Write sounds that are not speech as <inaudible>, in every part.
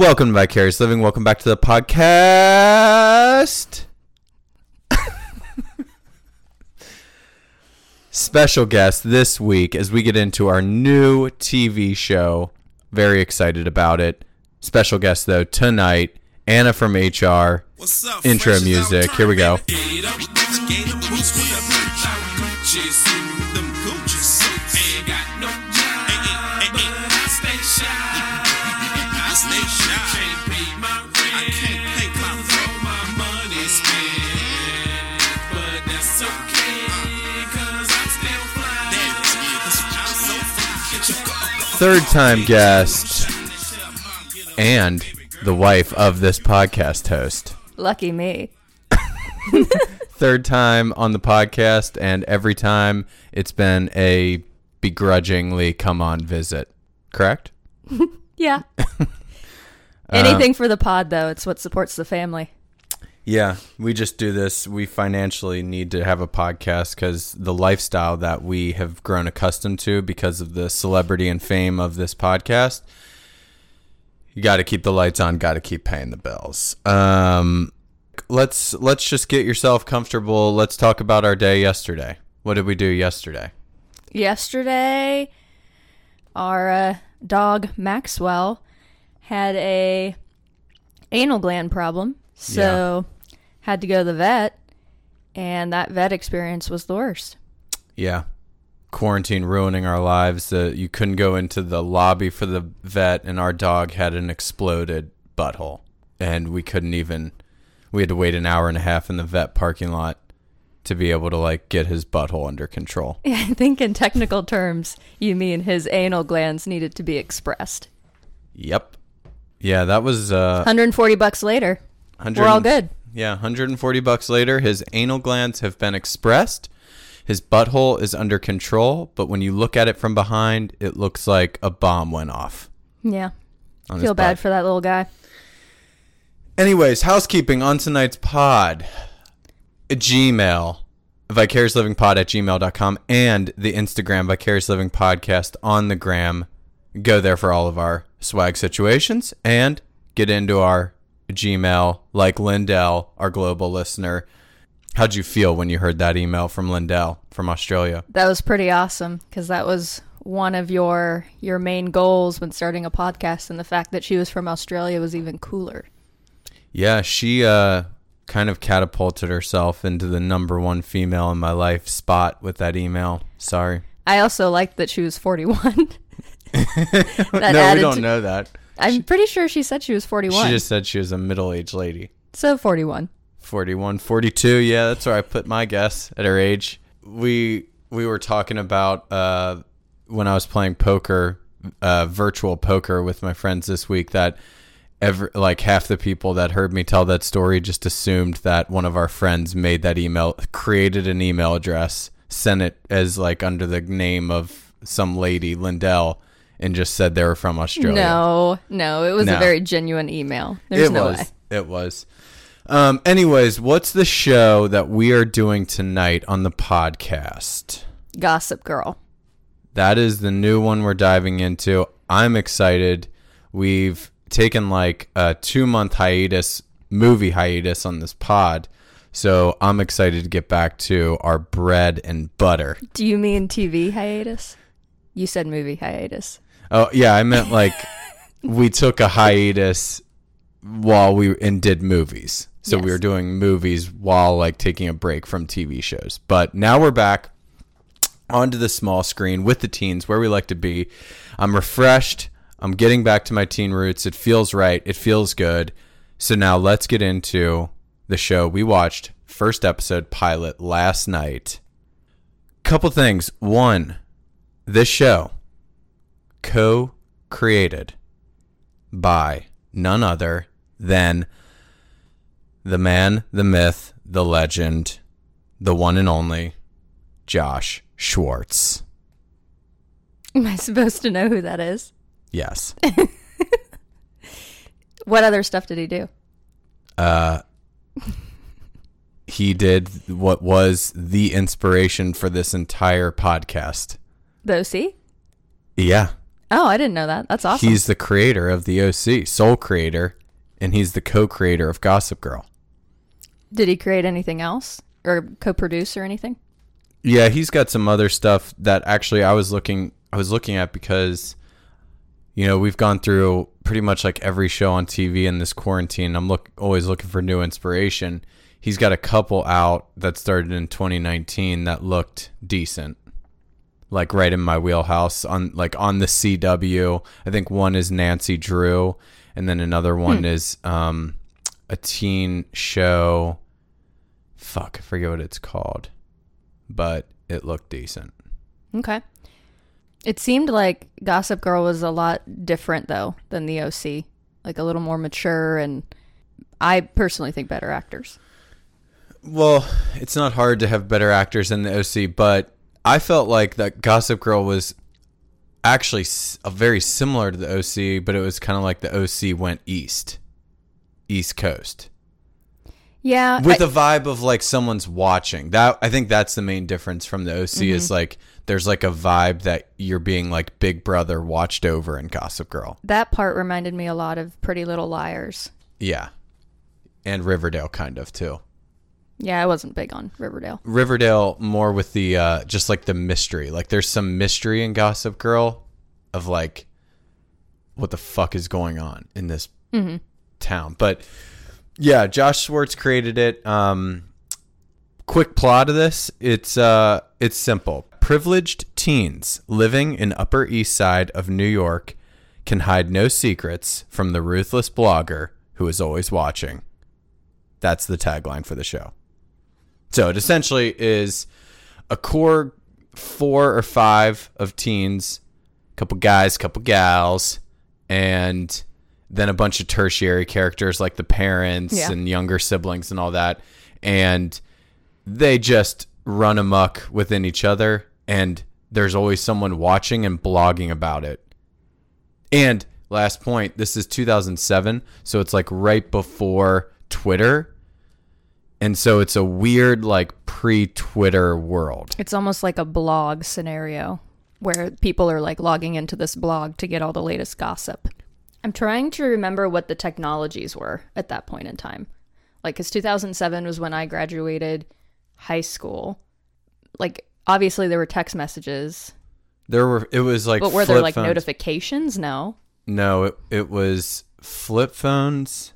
Welcome to Vicarious Living. Welcome back to the podcast. Special guest this week as we get into our new TV show. Very excited about it. Special guest though tonight, Anna from HR. What's up, Intro music. Here we go. Third time guest and the wife of this podcast host. Lucky me. Third time on the podcast, and every time it's been a begrudgingly come on visit. Correct? <laughs> Yeah. <laughs> Uh, Anything for the pod, though. It's what supports the family. Yeah, we just do this. We financially need to have a podcast because the lifestyle that we have grown accustomed to because of the celebrity and fame of this podcast. You got to keep the lights on. Got to keep paying the bills. Um, let's let's just get yourself comfortable. Let's talk about our day yesterday. What did we do yesterday? Yesterday, our uh, dog Maxwell had a anal gland problem, so had to go to the vet, and that vet experience was the worst. Yeah. Quarantine ruining our lives. Uh, you couldn't go into the lobby for the vet, and our dog had an exploded butthole. And we couldn't even, we had to wait an hour and a half in the vet parking lot to be able to, like, get his butthole under control. <laughs> I think in technical terms, you mean his anal glands needed to be expressed. Yep. Yeah, that was, uh, 140 bucks later, 100 we're all good. Yeah, 140 bucks later, his anal glands have been expressed. His butthole is under control, but when you look at it from behind, it looks like a bomb went off. Yeah. Feel bad for that little guy. Anyways, housekeeping on tonight's pod. Gmail, vicariouslivingpod at gmail.com, and the Instagram, Vicarious Living Podcast on the gram. Go there for all of our swag situations and get into our Gmail like Lindell, our global listener. How'd you feel when you heard that email from Lindell from Australia? That was pretty awesome because that was one of your your main goals when starting a podcast, and the fact that she was from Australia was even cooler. Yeah, she uh, kind of catapulted herself into the number one female in my life spot with that email. Sorry. I also liked that she was 41. <laughs> no, we don't to- know that. I'm pretty sure she said she was 41. She just said she was a middle-aged lady. so 41. 41, 42. Yeah, that's where I put my guess at her age. We we were talking about uh, when I was playing poker, uh, virtual poker with my friends this week that every like half the people that heard me tell that story just assumed that one of our friends made that email, created an email address, sent it as like under the name of some lady, Lindell, and just said they were from Australia. No, no, it was No. a very genuine email. There's it no was. way. It was. Um, anyways, what's the show that we are doing tonight on the podcast? Gossip Girl. That is the new one we're diving into. I'm excited. We've taken like a two month hiatus, movie hiatus on this pod. So I'm excited to get back to our bread and butter. Do you mean TV hiatus? You said movie hiatus. Oh, yeah, I meant like <laughs> we took a hiatus while we and did movies. So we were doing movies while like taking a break from TV shows. But now we're back onto the small screen with the teens where we like to be. I'm refreshed. I'm getting back to my teen roots. It feels right. It feels good. So now let's get into the show. We watched first episode pilot last night. Couple things. One, this show co-created by none other than the man, the myth, the legend, the one and only Josh Schwartz. Am I supposed to know who that is? Yes. <laughs> What other stuff did he do? Uh, he did what was the inspiration for this entire podcast. The OC? Yeah. Oh, I didn't know that. That's awesome. He's the creator of the OC, sole creator, and he's the co-creator of Gossip Girl. did he create anything else or co-produce or anything? Yeah, he's got some other stuff that actually I was looking I was looking at because you know, we've gone through pretty much like every show on TV in this quarantine. I'm look always looking for new inspiration. He's got a couple out that started in 2019 that looked decent. Like right in my wheelhouse on like on the CW. I think one is Nancy Drew and then another one is um a teen show fuck, I forget what it's called but it looked decent. Okay. It seemed like Gossip Girl was a lot different though than the OC, like a little more mature and I personally think better actors. Well, it's not hard to have better actors than the OC, but I felt like that Gossip Girl was actually very similar to the OC, but it was kind of like the OC went east, East Coast, Yeah, with I- a vibe of like someone's watching. That I think that's the main difference from the OC is mm-hmm. like there's like a vibe that you're being like Big Brother watched over in Gossip Girl. that part reminded me a lot of Pretty Little Liars. Yeah, and Riverdale kind of too. Yeah, I wasn't big on Riverdale. Riverdale more with the uh just like the mystery. Like there's some mystery in Gossip Girl of like what the fuck is going on in this town. But yeah, Josh Schwartz created it. Um quick plot of this, it's uh it's simple. Privileged teens living in Upper East Side of New York can hide no secrets from the ruthless blogger who is always watching. That's the tagline for the show. So it essentially is a core four or five of teens, couple guys, couple gals, and then a bunch of tertiary characters like the parents Yeah. and younger siblings and all that. And they just run amok within each other, and there's always someone watching and blogging about it. And last point, this is 2007, so it's like right before Twitter. And so it's a weird like pre-Twitter world. It's almost like a blog scenario where people are like logging into this blog to get all the latest gossip. I'm trying to remember what the technologies were at that point in time. Like, because 2007 was when I graduated high school. Like, obviously, there were text messages, There were it was like but were there like phones. notifications? No. No, it, it was flip phones.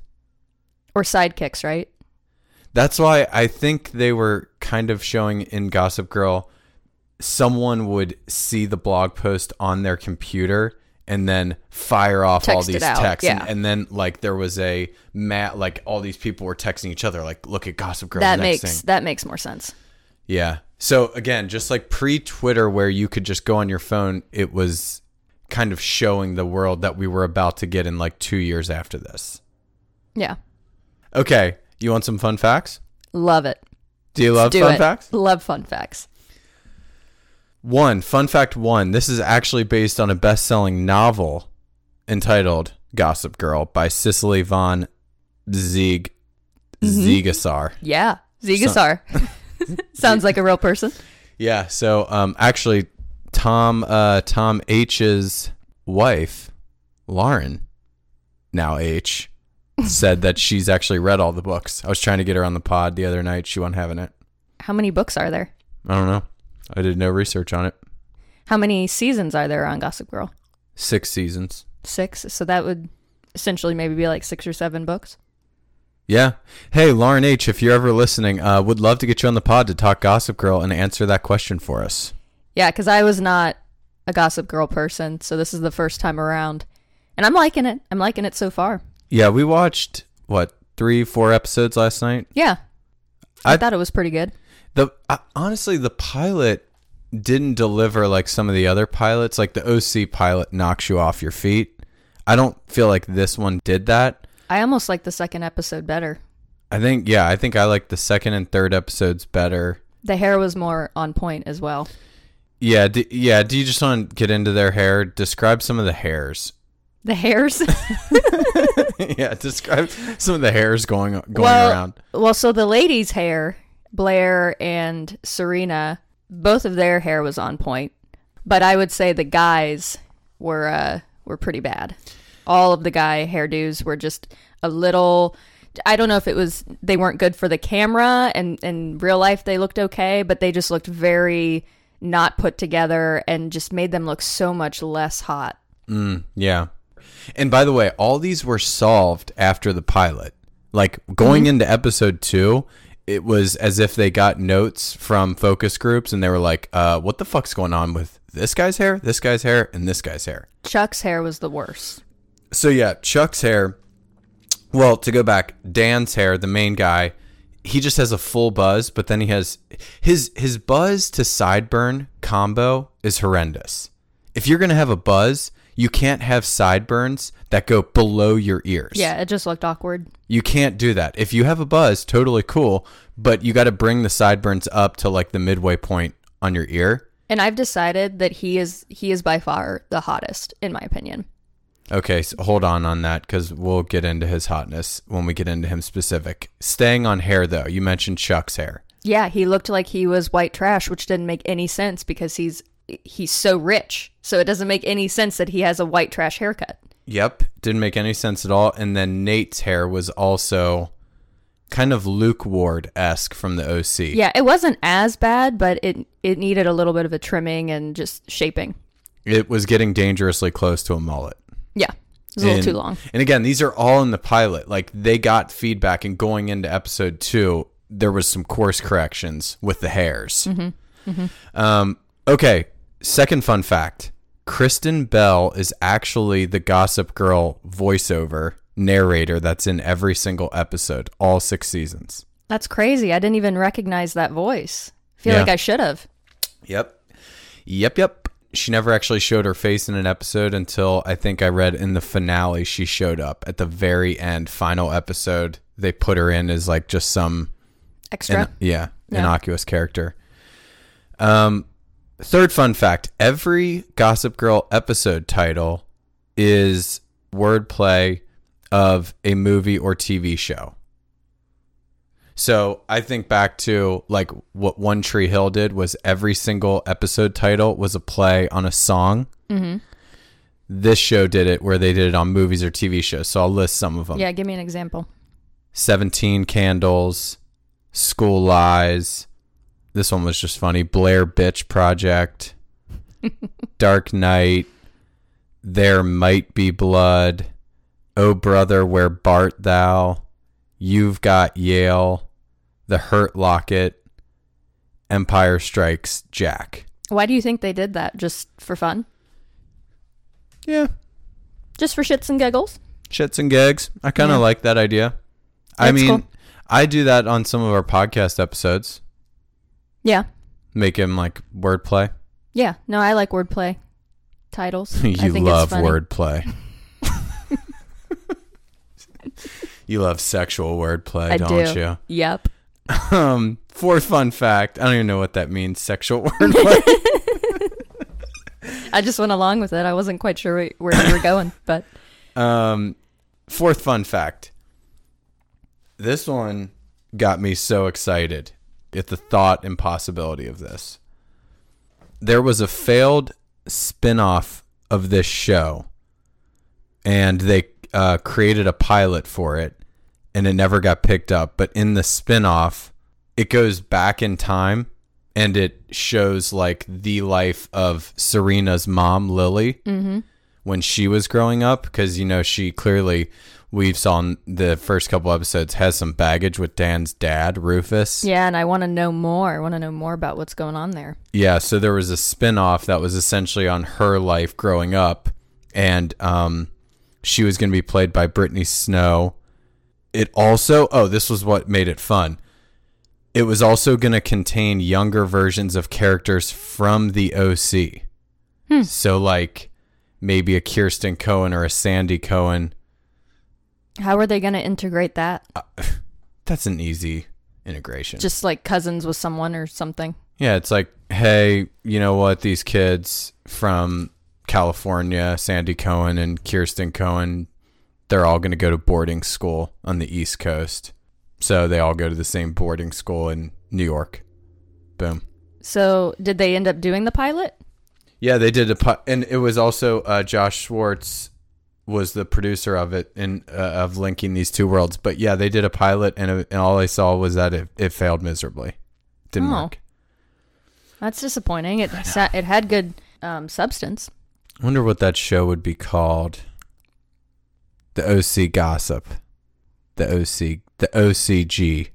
Or sidekicks, right? That's why I think they were kind of showing in Gossip Girl someone would see the blog post on their computer and then fire off all Text it these texts and, yeah. and then like there was a mat like all these people were texting each other like look at Gossip Girl that makes thing. that makes more sense. Yeah. So again, just like pre-Twitter where you could just go on your phone, it was kind of showing the world that we were about to get in like 2 years after this. Yeah. Okay, you want some fun facts? Love it. Do you love Do fun it. facts? Love fun facts. One, fun fact one. This is actually based on a best selling novel entitled Gossip Girl by Cecily von Zieg Ziegesar. Yeah. Zigasar. <laughs> <laughs> Sounds like a real person. Yeah, so um actually Tom uh Tom H's wife, Lauren, now H, said that she's actually read all the books. I was trying to get her on the pod the other night. She wasn't having it. How many books are there? I don't know. I did no research on it. How many seasons are there on Gossip Girl? Six seasons. Six. So that would essentially maybe be like six or seven books. Yeah. Hey, Lauren H, if you're ever listening, uh, would love to get you on the pod to talk Gossip Girl and answer that question for us. Yeah, because I was not a Gossip Girl person, so this is the first time around, and I'm liking it. I'm liking it so far. Yeah, we watched what three, four episodes last night. Yeah. I, I- thought it was pretty good. The uh, honestly, the pilot didn't deliver like some of the other pilots. Like the OC pilot knocks you off your feet. I don't feel like this one did that. I almost like the second episode better. I think yeah, I think I like the second and third episodes better. The hair was more on point as well. Yeah, d- yeah. Do you just want to get into their hair? Describe some of the hairs. The hairs. <laughs> yeah, describe some of the hairs going going well, around. well, so the ladies' hair, Blair and Serena, both of their hair was on point, but I would say the guys were uh, were pretty bad. All of the guy hairdos were just a little. I don't know if it was they weren't good for the camera, and in real life they looked okay, but they just looked very not put together and just made them look so much less hot. Yeah. And by the way, all these were solved after the pilot. Like going into episode two, it was as if they got notes from focus groups and they were like, uh, what the fuck's going on with this guy's hair, this guy's hair, and this guy's hair? Chuck's hair was the worst. So yeah, Chuck's hair. Well, to go back, Dan's hair, the main guy, he just has a full buzz, but then he has his his buzz to sideburn combo is horrendous. If you're gonna have a buzz, you can't have sideburns that go below your ears. Yeah, it just looked awkward. You can't do that. If you have a buzz, totally cool, but you got to bring the sideburns up to like the midway point on your ear. And I've decided that he is he is by far the hottest in my opinion. Okay, so hold on on that because we'll get into his hotness when we get into him specific. Staying on hair though, you mentioned Chuck's hair. Yeah, he looked like he was white trash, which didn't make any sense because he's he's so rich. So it doesn't make any sense that he has a white trash haircut. Yep, didn't make any sense at all. And then Nate's hair was also kind of Luke Ward esque from the OC. Yeah, it wasn't as bad, but it it needed a little bit of a trimming and just shaping. It was getting dangerously close to a mullet. Yeah. It was a little too long. And again, these are all in the pilot. Like they got feedback, and going into episode two, there was some course corrections with the hairs. Um, okay, second fun fact: Kristen Bell is actually the Gossip Girl voiceover narrator that's in every single episode, all six seasons. That's crazy. I didn't even recognize that voice. feel Yeah. like I should have. Yep. Yep, yep. She never actually showed her face in an episode until I think I read in the finale she showed up at the very end, final episode. They put her in as like just some Extra. in- yeah, Yeah. innocuous character. Um third fun fact, every Gossip Girl episode title is wordplay of a movie or TV show. So I think back to like what One Tree Hill did was every single episode title was a play on a song. Mm-hmm. This show did it where they did it on movies or TV shows. So I'll list some of them. yeah, give me an example. 17 Candles, School Lies. This one was just funny. Blair Bitch Project, <laughs> Dark Knight, There Might Be Blood, Oh Brother, Where Bart Thou, You've Got Yale, The Hurt Locket, Empire Strikes Jack. Why do you think they did that? Just for fun? Yeah, Just for shits and giggles? shits and gigs. I kind of Yeah. like that idea. I mean, cool. I do that on some of our podcast episodes. Yeah. Make him like wordplay. Yeah. No, I like wordplay titles. <laughs> I you think love it's funny. wordplay. <laughs> <laughs> you love sexual wordplay, I don't do. you? Yep. Um, fourth fun fact. I don't even know what that means. Sexual wordplay. I just went along with it. I wasn't quite sure where- where you were going, but um, fourth fun fact. This one got me so excited at the thought and possibility of this. There was a failed spin-off of this show and they uh, created a pilot for it and it never got picked up but in the spin-off it goes back in time and it shows like the life of serena's mom lily when she was growing up because you know she clearly we've saw in the first couple episodes has some baggage with dan's dad rufus. Yeah, and I want to know more. I want to know more about what's going on there. yeah, so there was a spin-off that was essentially on her life growing up and um she was going to be played by Brittany Snow. It also oh this was what made it fun. It was also going to contain younger versions of characters from the oc so like maybe a kirsten cohen or a sandy cohen How are they going to integrate that? <laughs> that's an easy integration Just like cousins with someone or something. yeah it's like hey you know what these kids from california sandy cohen and kirsten cohen they're all going to go to boarding school on the east coast so they all go to the same boarding school in new york boom So, did they end up doing the pilot? Yeah, they did a pi- and it was also uh, Josh Schwartz was the producer of it and uh, of linking these two worlds. But yeah, they did a pilot, and, it, and all I saw was that it, it failed miserably. Didn't Oh. work. That's disappointing. It sa- it had good um, substance. I wonder what that show would be called. The OC Gossip, the OC, the OCG,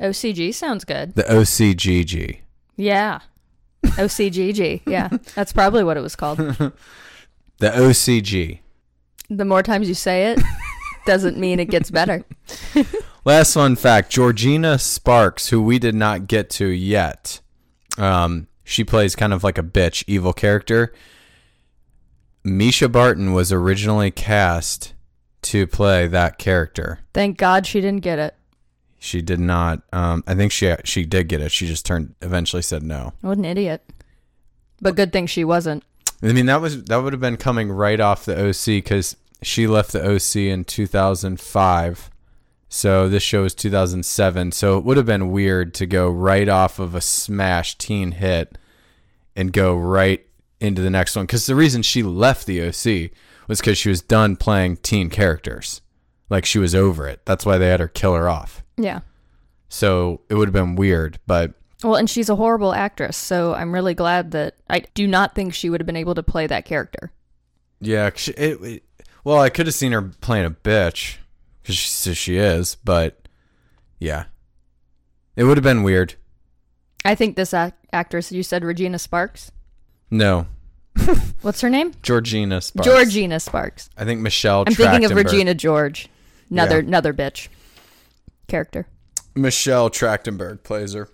OCG sounds good. the OCGG. Yeah. OCGG. Yeah. <laughs> That's probably what it was called. <laughs> The OCG. The more times you say it, doesn't mean it gets better. <laughs> Last fun fact Georgina Sparks, who we did not get to yet, um, she plays kind of like a bitch, evil character. Mischa Barton was originally cast to play that character. Thank God she didn't get it. She did not. Um, I think she she did get it. She just turned eventually said no. What an idiot. But good thing she wasn't. I mean that was that would have been coming right off the OC because she left the OC in 2005. So this show is 2007. So it would have been weird to go right off of a smash teen hit and go right into the next one. Because the reason she left the OC was because she was done playing teen characters. Like she was over it. That's why they had her kill her off. Yeah. So it would have been weird. But Well, and she's a horrible actress, so I'm really glad that I do not think she would have been able to play that character. Yeah, it, it- well, I could have seen her playing a bitch because she says she is, but yeah, it would have been weird. I think this ac- actress, you said Regina Sparks. No, <laughs> What's her name? Georgina Sparks. Georgina Sparks. I think Michelle. I'm thinking of Regina George. Another Yeah. another bitch character. Michelle Trachtenberg plays her.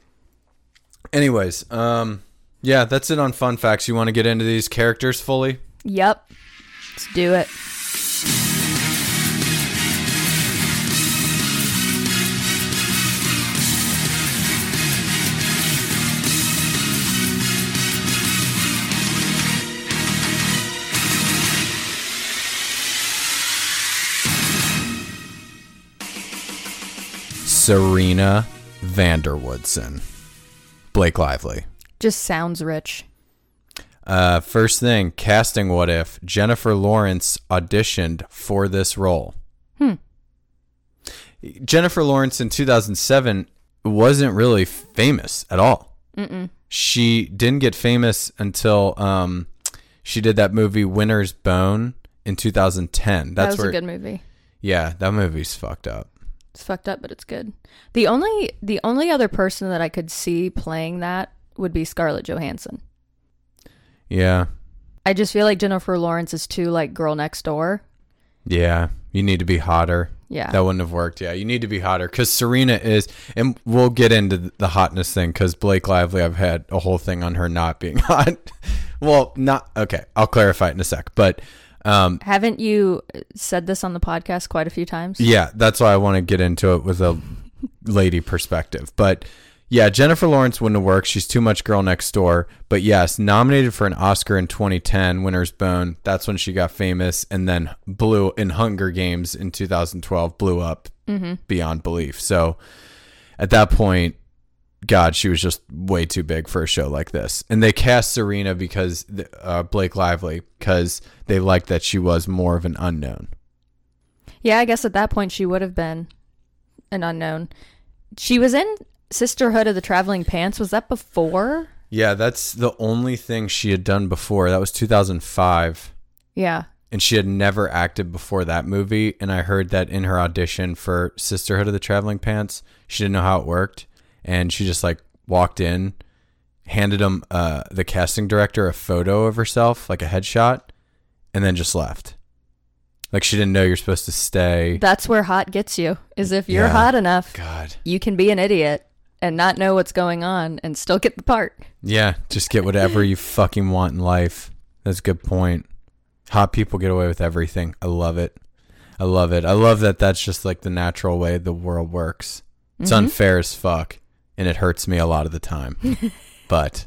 Anyways, um, yeah, that's it on fun facts. You want to get into these characters fully? Yep. Let's do it. Serena van der Woodsen, Blake Lively. Just sounds rich. Uh, first thing, casting what if Jennifer Lawrence auditioned for this role? Hmm. Jennifer Lawrence in 2007 wasn't really famous at all. Mm-mm. She didn't get famous until um, she did that movie Winter's Bone in 2010. That was where, a good movie. yeah, that movie's fucked up. It's fucked up, but it's good. The only the only other person that I could see playing that would be Scarlett Johansson. Yeah, I just feel like Jennifer Lawrence is too like girl next door. yeah, you need to be hotter. Yeah. That wouldn't have worked. Yeah, you need to be hotter because Serena is, and we'll get into the hotness thing because Blake Lively, I've had a whole thing on her not being <laughs> hot. well, not okay. I'll clarify it in a sec. But um, Haven't you said this on the podcast quite a few times? yeah, that's why I want to get into it with a lady perspective. But yeah, Jennifer Lawrence wouldn't have worked. She's too much girl next door. But yes, nominated for an Oscar in 2010, Winter's Bone. That's when she got famous, and then blew in Hunger Games in 2012, blew up beyond belief. So at that point, God, she was just way too big for a show like this. And they cast Serena because uh, Blake Lively because they liked that she was more of an unknown. Yeah, I guess at that point she would have been an unknown. She was in Sisterhood of the Traveling Pants. Was that before? Yeah, that's the only thing she had done before. That was 2005. Yeah. And she had never acted before that movie. And I heard that in her audition for Sisterhood of the Traveling Pants, she didn't know how it worked. And she just like walked in, handed him, uh, the casting director, a photo of herself, like a headshot, and then just left. Like she didn't know you're supposed to stay. That's where hot gets you. Is if you're Yeah. hot enough, God. you can be an idiot and not know what's going on and still get the part. Yeah, just get whatever you <laughs> fucking want in life. That's a good point. Hot people get away with everything. I love it. I love it. I love that that's just like the natural way the world works. It's unfair as fuck, and it hurts me a lot of the time. <laughs> but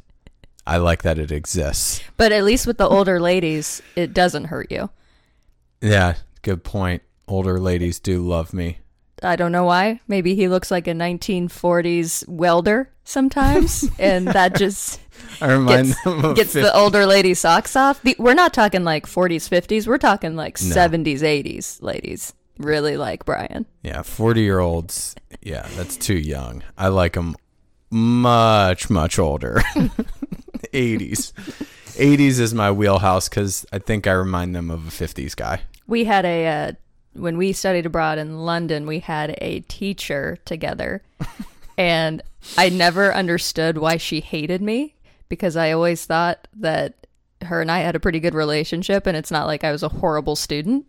I like that it exists. But at least with the older ladies, it doesn't hurt you. Yeah, good point. Older ladies do love me. I don't know why. Maybe he looks like a 1940s welder sometimes, and that <laughs> just I remind gets, gets the older lady socks off. The, we're not talking like 40s, 50s. We're talking like 70s, 80s ladies. Really like Brian. Yeah, 40 year olds. Yeah, that's too young. I like them much, much older. <laughs> 80s. 80s is my wheelhouse because I think I remind them of a 50s guy. We had a uh, when we studied abroad in London, we had a teacher together, <laughs> and I never understood why she hated me because I always thought that her and I had a pretty good relationship, and it's not like I was a horrible student.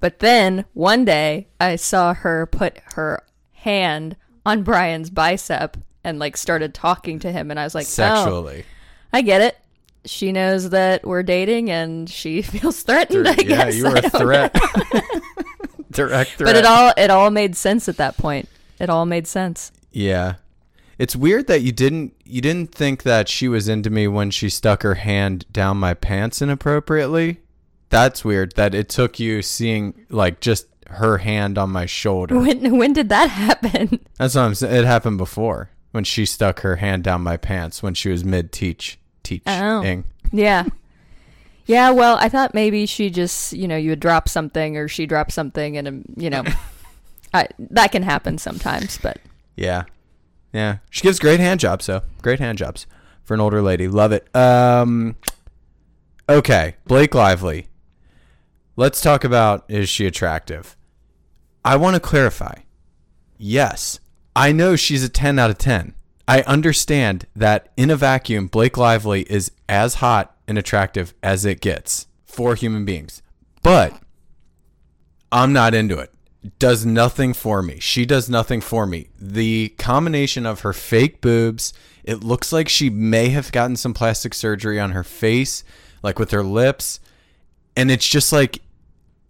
But then one day I saw her put her hand on Brian's bicep and like started talking to him, and I was like, "Oh, Sexually. I get it." She knows that we're dating, and she <laughs> feels threatened. I yeah, guess you <laughs> I were a threat. <laughs> Direct threat. But it all it all made sense at that point. It all made sense. Yeah. It's weird that you didn't you didn't think that she was into me when she stuck her hand down my pants inappropriately. That's weird that it took you seeing like just her hand on my shoulder. When when did that happen? <laughs> That's what I'm saying. It happened before when she stuck her hand down my pants when she was mid teach teaching. Oh. yeah. Yeah, well, I thought maybe she just, you know, you would drop something or she dropped something and, um, you know, <laughs> I, that can happen sometimes, but Yeah. Yeah. She gives great hand jobs though. Great hand jobs for an older lady. Love it. Um Okay, Blake Lively. Let's talk about is she attractive? I want to clarify. Yes. I know she's a 10 out of 10. I understand that in a vacuum Blake Lively is as hot and attractive as it gets for human beings. But I'm not into it. Does nothing for me. She does nothing for me. The combination of her fake boobs, it looks like she may have gotten some plastic surgery on her face, like with her lips. And it's just like,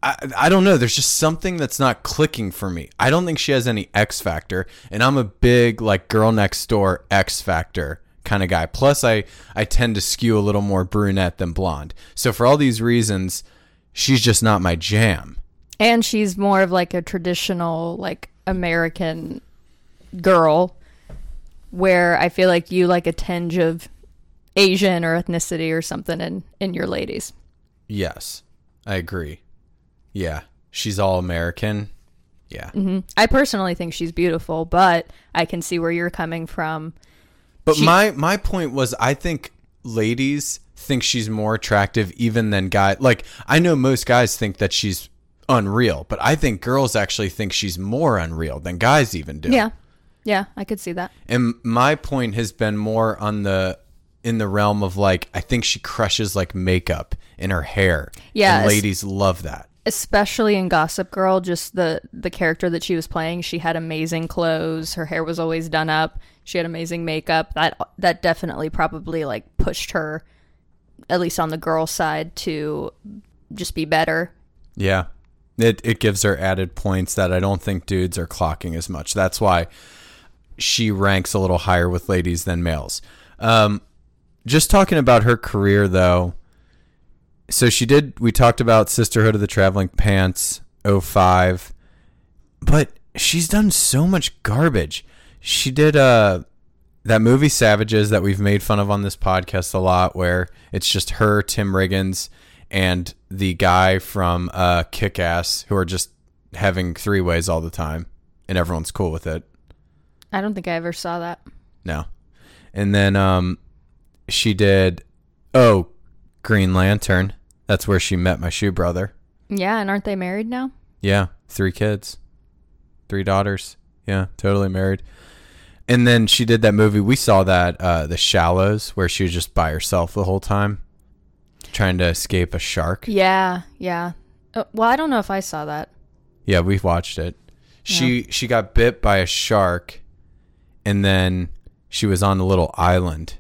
I, I don't know. There's just something that's not clicking for me. I don't think she has any X factor. And I'm a big, like, girl next door X factor kind of guy. Plus, I, I tend to skew a little more brunette than blonde. So, for all these reasons, she's just not my jam. and she's more of like a traditional like American girl where I feel like you like a tinge of Asian or ethnicity or something in in your ladies. Yes, I agree. Yeah, she's all American. Yeah, mm-hmm. I personally think she's beautiful, but I can see where you're coming from. but She- my my point was, I think ladies think she's more attractive even than guys. Like I know most guys think that she's unreal, but I think girls actually think she's more unreal than guys even do. Yeah. Yeah, I could see that. And my point has been more on the in the realm of like I think she crushes like makeup in her hair. Yeah, and ladies love that. Especially in Gossip Girl, just the the character that she was playing, she had amazing clothes. Her hair was always done up. She had amazing makeup. That that definitely probably like pushed her, at least on the girl side, to just be better. Yeah. It it gives her added points that I don't think dudes are clocking as much. That's why she ranks a little higher with ladies than males. Um, just talking about her career though. So she did we talked about Sisterhood of the Traveling Pants 05. But she's done so much garbage. She did uh that movie Savages that we've made fun of on this podcast a lot where it's just her, Tim Riggins, and the guy from uh Kick Ass who are just having three ways all the time and everyone's cool with it. I don't think I ever saw that. No. And then um she did oh Green Lantern. That's where she met my shoe brother. Yeah, and aren't they married now? Yeah, three kids, three daughters. Yeah, totally married. And then she did that movie. We saw that, uh, The Shallows, where she was just by herself the whole time, trying to escape a shark. Yeah, yeah. Uh, well, I don't know if I saw that. Yeah, we've watched it. She she got bit by a shark, and then she was on a little island,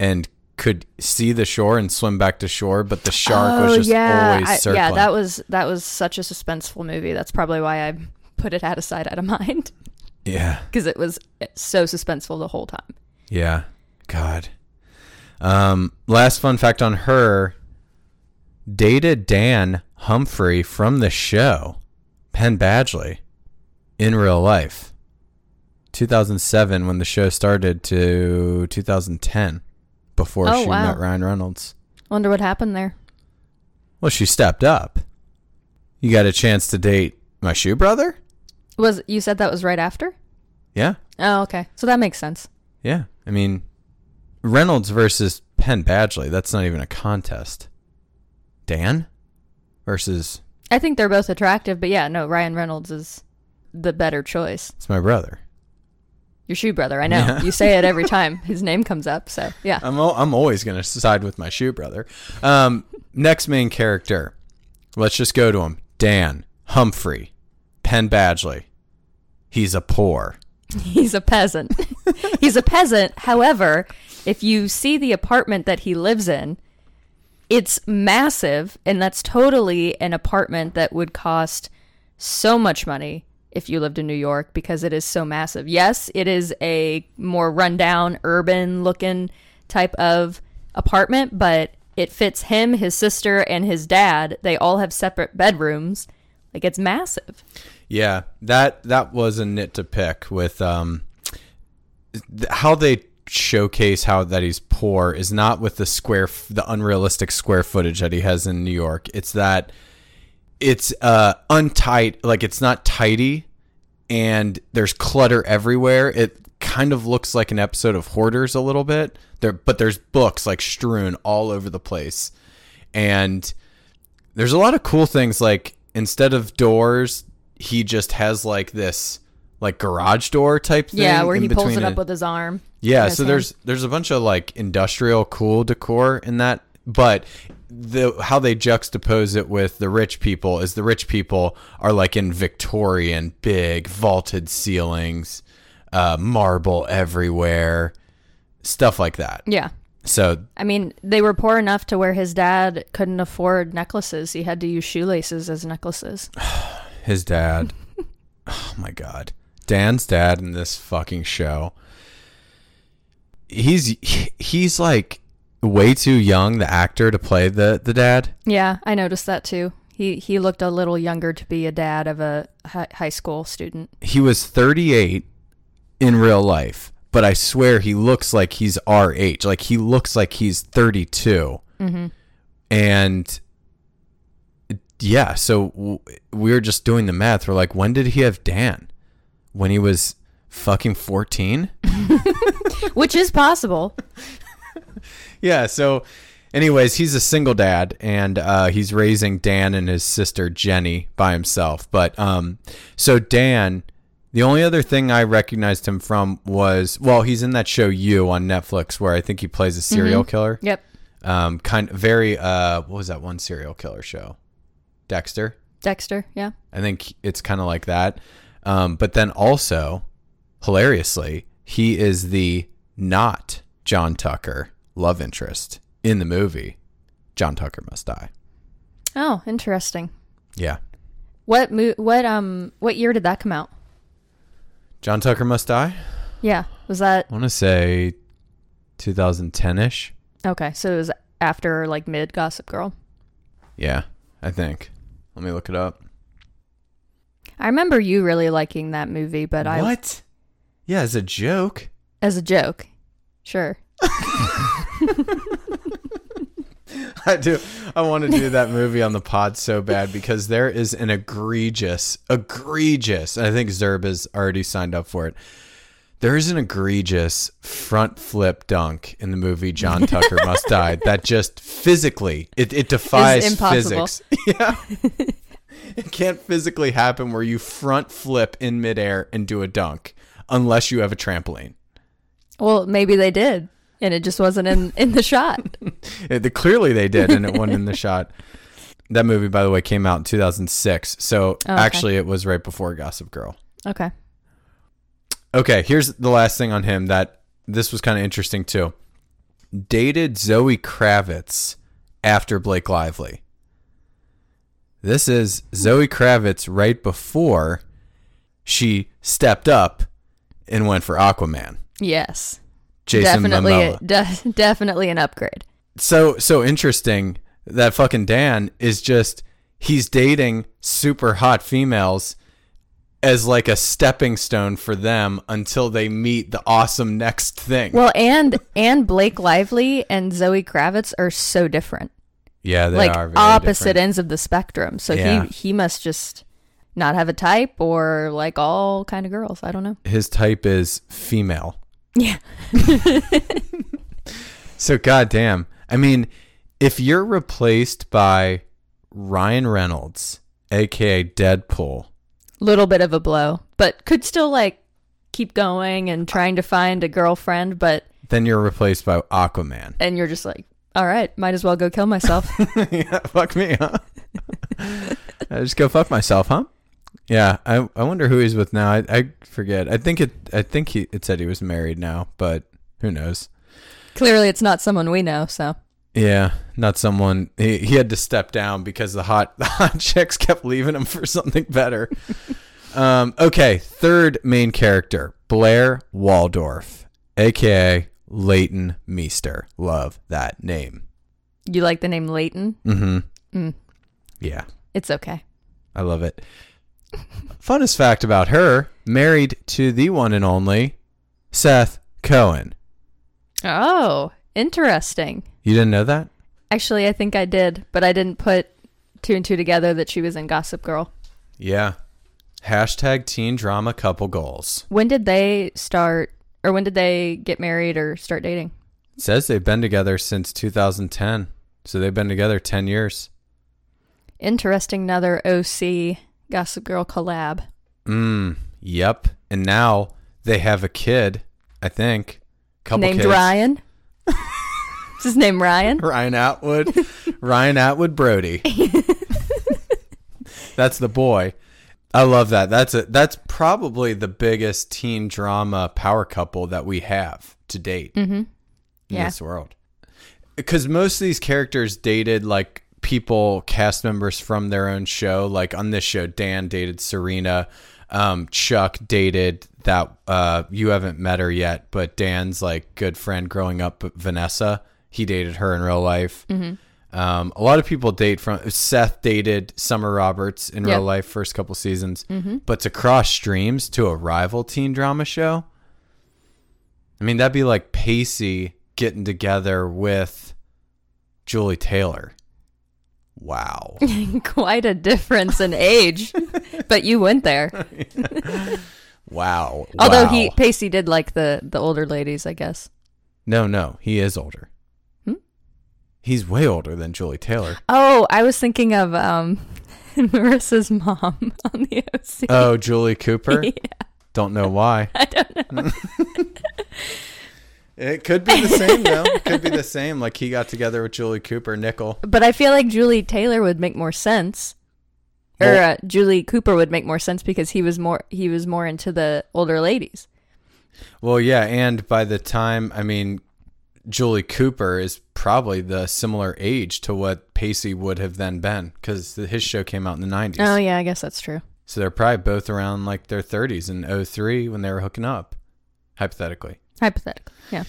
and could see the shore and swim back to shore, but the shark was just always Oh, I- circling. yeah. That was that was such a suspenseful movie. That's probably why I put it out of sight, out of <laughs> mind, yeah, because it was so suspenseful the whole time. yeah. God. Um, last fun fact on her: dated Dan Humphrey from the show, Penn Badgley, in real life. 2007 when the show started to 2010 before Oh, she wow. met Ryan Reynolds. Wonder what happened there. Well, she stepped up. You got a chance to date my shoe brother? Was you said that was right after? Yeah. Oh, okay. So that makes sense. Yeah. I mean, Reynolds versus Penn Badgley, that's not even a contest. Dan versus I think they're both attractive, but yeah, no, Ryan Reynolds is the better choice. it's my brother. Your shoe brother, I know. Yeah. You say it every time his name comes up, so yeah. I'm al- I'm always going to side with my shoe brother. Um, next main character. Let's just go to him. Dan Humphrey, Penn Badgley. He's a poor. <laughs> He's a peasant. <laughs> He's a peasant. However, if you see the apartment that he lives in, it's massive, and that's totally an apartment that would cost so much money if you lived in New York because it is so massive. Yes, it is a more rundown, urban looking type of apartment, but it fits him, his sister, and his dad. They all have separate bedrooms. Like it's massive. Yeah, that that was a nit to pick with um how they showcase how that he's poor is not with the square the unrealistic square footage that he has in New York. It's that it's uh untight like it's not tidy and there's clutter everywhere. It kind of looks like an episode of Hoarders a little bit. There but there's books like strewn all over the place. And there's a lot of cool things like instead of doors, he just has like this like garage door type thing. Yeah, where he pulls it up a- with his arm. yeah, so hand. there's there's a bunch of like industrial cool decor in that, but the how they juxtapose it with the rich people is the rich people are like in Victorian big vaulted ceilings, uh, marble everywhere, stuff like that. Yeah. So I mean, they were poor enough to where his dad couldn't afford necklaces. He had to use shoelaces as necklaces. <sighs> his dad, <laughs> oh my god, Dan's dad in this fucking show. He's he's like way too young, the actor, to play the the dad. Yeah, I noticed that too. He he looked a little younger to be a dad of a hi- high school student. he was 38 in real life, but I swear he looks like he's our age. Like he looks like he's 32. Mm-hmm. And yeah, so w- we were just doing the math. We're like, when did he have Dan? When he was fucking 14? <laughs> Which is possible. <laughs> Yeah, so anyways, he's a single dad and uh, he's raising Dan and his sister Jenny by himself. But um so Dan, the only other thing I recognized him from was well, he's in that show You on Netflix where I think he plays a serial killer. Yep. Um kind of very uh what was that one serial killer show? Dexter. Dexter, yeah. I think it's kind of like that. Um, but then also, hilariously, he is the not John Tucker love interest in the movie. John Tucker Must Die. Oh, interesting. Yeah. What mo- what um what year did that come out? John Tucker Must Die? Yeah. Was that I want to say 2010 ish. Okay, so it was after like mid Gossip Girl. Yeah, I think. Let me look it up. I remember you really liking that movie, but I what? Yeah, as a joke. as a joke. Sure. <laughs> I do. I want to do that movie on the pod so bad because there is an egregious, egregious. I think Zerb has already signed up for it. There is an egregious front flip dunk in the movie John <laughs> Tucker Must Die that just physically it, it defies physics. <laughs> Yeah. it can't physically happen where you front flip in midair and do a dunk unless you have a trampoline. Well, maybe they did, and it just wasn't in in the shot. <laughs> It, clearly they did, and it wasn't in the <laughs> shot. That movie, by the way, came out in 2006. So Oh, okay. actually, it was right before Gossip Girl. Okay. Okay, here's the last thing on him that this was kind of interesting too. Dated Zoe Kravitz after Blake Lively. This is Zoe Kravitz right before she stepped up and went for Aquaman. Yes. Jason definitely, Momoa. de- <laughs> definitely an upgrade. so so interesting that fucking Dan is just he's dating super hot females as like a stepping stone for them until they meet the awesome next thing. Well, and and Blake Lively and Zoe Kravitz are so different. yeah, they like are very opposite different. ends of the spectrum. So Yeah. he he must just not have a type or like all kind of girls. I don't know. His type is female. Yeah. <laughs> So goddamn. I mean, if you're replaced by Ryan Reynolds, aka Deadpool, Little bit of a blow, but could still like keep going and trying to find a girlfriend, but then you're replaced by Aquaman. and you're just like, all right, might as well go kill myself. <laughs> yeah, fuck me, huh? <laughs> I just go fuck myself, huh? Yeah, I I wonder who he's with now. I, I forget. I think it I think he it said he was married now, but who knows? Clearly, it's not someone we know. So Yeah, not someone he, he had to step down because the hot <laughs> the hot chicks kept leaving him for something better. <laughs> um, okay, third main character, Blair Waldorf, aka Leighton Meester. Love that name. you like the name Leighton? Mm-hmm. Yeah. It's okay. I love it. Funnest fact about her, married to the one and only Seth Cohen. Oh, interesting. You didn't know that? Actually, I think I did, but I didn't put two and two together that she was in Gossip Girl. Yeah. Hashtag teen drama couple goals. When did they start, or when did they get married or start dating? It says they've been together since 2010. So they've been together 10 years. Interesting, another OC Gossip Girl collab. Mm, yep. And now they have a kid, I think. Couple Named kids. Ryan. <laughs> Is his name Ryan? Ryan Atwood. Ryan Atwood Brody. <laughs> that's the boy. I love that. That's a that's probably the biggest teen drama power couple that we have to date mm-hmm. in Yeah. this world. Because most of these characters dated like people, cast members from their own show. Like on this show, Dan dated Serena. Um, Chuck dated that uh, you haven't met her yet, but Dan's like good friend growing up, Vanessa. He dated her in real life. Um, a lot of people date from Seth dated Summer Roberts in Yep. real life first couple seasons, but to cross streams to a rival teen drama show, I mean that'd be like Pacey getting together with Julie Taylor. Wow. <laughs> Quite a difference in age, <laughs> but you went there. Wow. Although Wow. he Pacey did like the the older ladies, I guess. No, no, he is older. Hmm? He's way older than Julie Taylor. Oh, I was thinking of um <laughs> Marissa's mom on the OC. Oh, Julie Cooper? Don't know why. I don't know. It could be the same though. It <laughs> could be the same. Like he got together with Julie Cooper, Nichol. But I feel like Julie Taylor would make more sense. Or Well- uh, Julie Cooper would make more sense because he was more he was more into the older ladies. Well, yeah, and by the time I mean Julie Cooper is probably the similar age to what Pacey would have then been because his show came out in the 90s. Oh yeah, I guess that's true. So they're probably both around like their 30s in 03 when they were hooking up, hypothetically. Hypothetically. Yeah.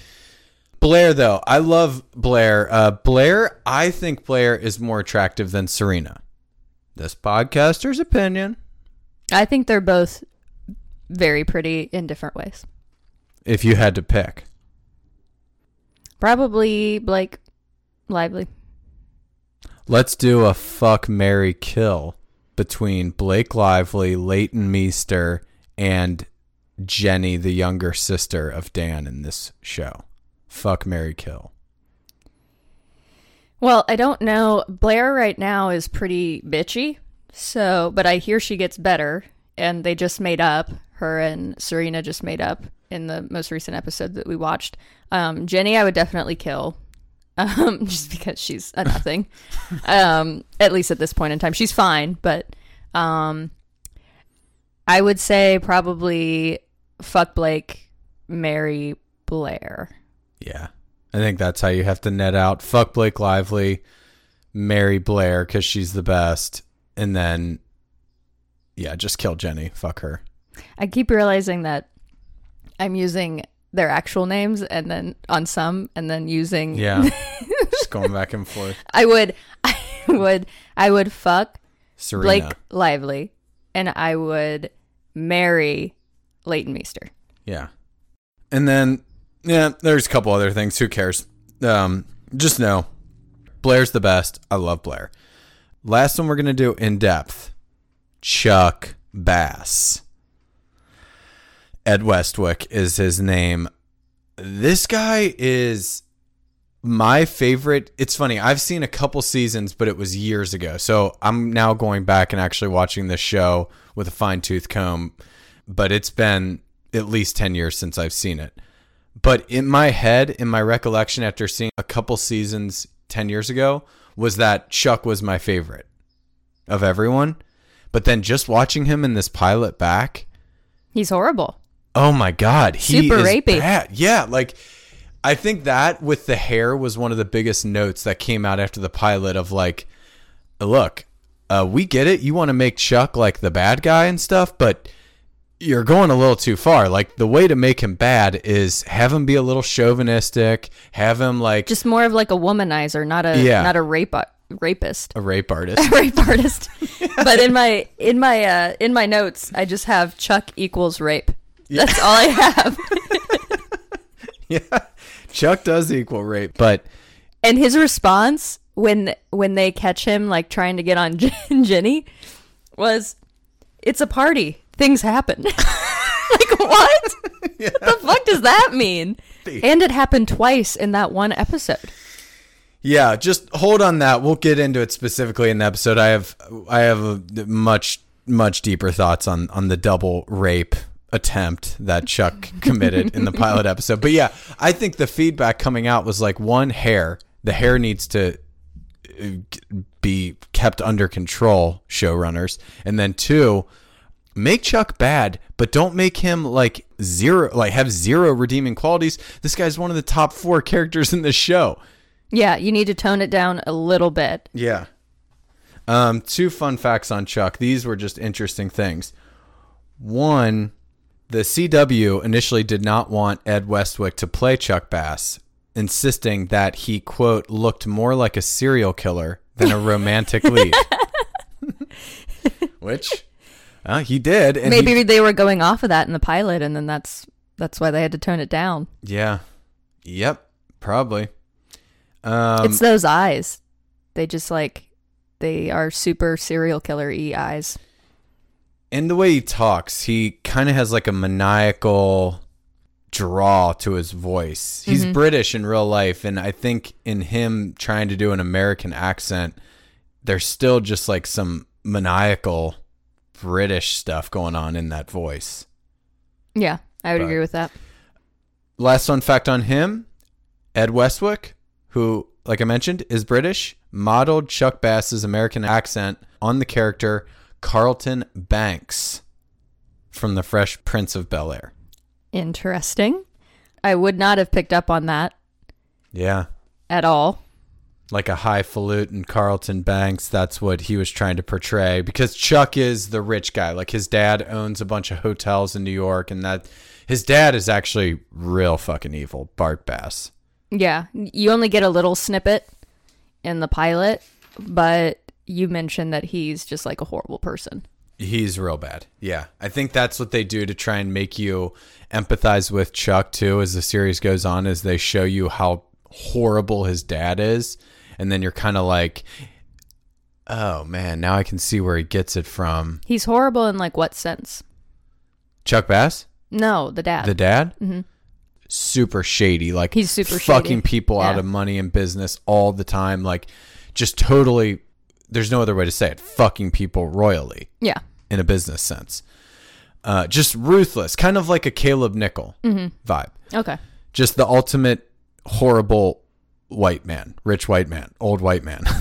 Blair, though, I love Blair. Uh, Blair, I think Blair is more attractive than Serena. This podcaster's opinion. I think they're both very pretty in different ways. If you had to pick, Probably Blake Lively. let's do a fuck Mary kill between Blake Lively, Leighton Meester, and Jenny, the younger sister of Dan in this show. Fuck Mary kill. Well, I don't know. Blair right now is pretty bitchy. So, but I hear she gets better and they just made up. Her and Serena just made up in the most recent episode that we watched. Um, Jenny, I would definitely kill. <laughs> um, just because she's a nothing. <laughs> um, at least at this point in time, she's fine. But um, I would say probably fuck Blake, marry Blair. Yeah. I think that's how you have to net out. Fuck Blake Lively, marry Blair because she's the best, and then, yeah, just kill Jenny. Fuck her. I keep realizing that I'm using their actual names and then on some and then using Yeah. <laughs> just going back and forth. I would <laughs> I would I would fuck Serena. Blake Lively and I would marry Leighton Meester. Yeah. And then, yeah, there's a couple other things. Who cares? Um, just know Blair's the best. I love Blair. Last one we're going to do in depth Chuck Bass. Ed Westwick is his name. This guy is my favorite. It's funny. I've seen a couple seasons, but it was years ago. So I'm now going back and actually watching this show with a fine tooth comb. But it's been at least 10 years since I've seen it. But in my head, in my recollection, after seeing a couple seasons 10 years ago, was that Chuck was my favorite of everyone. But then just watching him in this pilot back, He's horrible. Oh my god, he Super is rapey. bad. Yeah, like I think that with the hair was one of the biggest notes that came out after the pilot of like, look, uh, we get it. You want to make Chuck like the bad guy and stuff, but you're going a little too far. Like the way to make him bad is have him be a little chauvinistic, have him like Just more of like a womanizer, not a Yeah. not a rape rapist. a rape artist. <laughs> A rape artist. <laughs> but in my in my uh in my notes, I just have Chuck equals rape. That's all I have. <laughs> yeah, Chuck does equal rape, but and his response when when they catch him like trying to get on Jen- Jenny was it's a party. Things happen. <laughs> like what? <laughs> What the fuck does that mean? And it happened twice in that one episode. Yeah, just hold on that. We'll get into it specifically in the episode. I have I have a much much deeper thoughts on on the double rape attempt that Chuck <laughs> committed in the pilot episode. But yeah, I think the feedback coming out was like one hair, the hair needs to uh, be kept under control, showrunners. And then two, make Chuck bad, but don't make him like zero like have zero redeeming qualities. This guy's one of the top 4 characters in the show. Yeah, you need to tone it down a little bit. Yeah. Um, two fun facts on Chuck. These were just interesting things. One, the CW initially did not want Ed Westwick to play Chuck Bass, insisting that he, quote, looked more like a serial killer than a romantic lead. <laughs> Which uh, he did. And Maybe he- they were going off of that in the pilot and then that's that's why they had to tone it down. yeah. Yep. Probably. Um, it's those eyes. They just like they are super serial killer e eyes. And the way he talks, he kind of has like a maniacal draw to his voice. He's British in real life, and I think in him trying to do an American accent, there's still just like some maniacal British stuff going on in that voice. Yeah, I would But- agree with that. Last fun fact on him Ed Westwick, who, like I mentioned, is British, modeled Chuck Bass's American accent on the character Carlton Banks from The Fresh Prince of Bel Air. Interesting. I would not have picked up on that Yeah. at all. Like a highfalutin Carlton Banks. That's what he was trying to portray because Chuck is the rich guy. Like his dad owns a bunch of hotels in New York, and that his dad is actually real fucking evil, Bart Bass. Yeah, you only get a little snippet in the pilot, but you mentioned that he's just like a horrible person. He's real bad. Yeah. I think that's what they do to try and make you empathize with Chuck too as the series goes on as they show you how horrible his dad is and then you're kind of like oh man, now I can see where he gets it from. He's horrible in like what sense? Chuck Bass, No, the dad. the dad? Super shady, like He's super fucking shady. people out Yeah. of money and business all the time, like just totally there's no other way to say it, fucking people royally. yeah. in a business sense. Uh, just ruthless, kind of like a Caleb Nichol Mm-hmm. vibe. Okay. Just the ultimate horrible white man, rich white man, old white man. <laughs>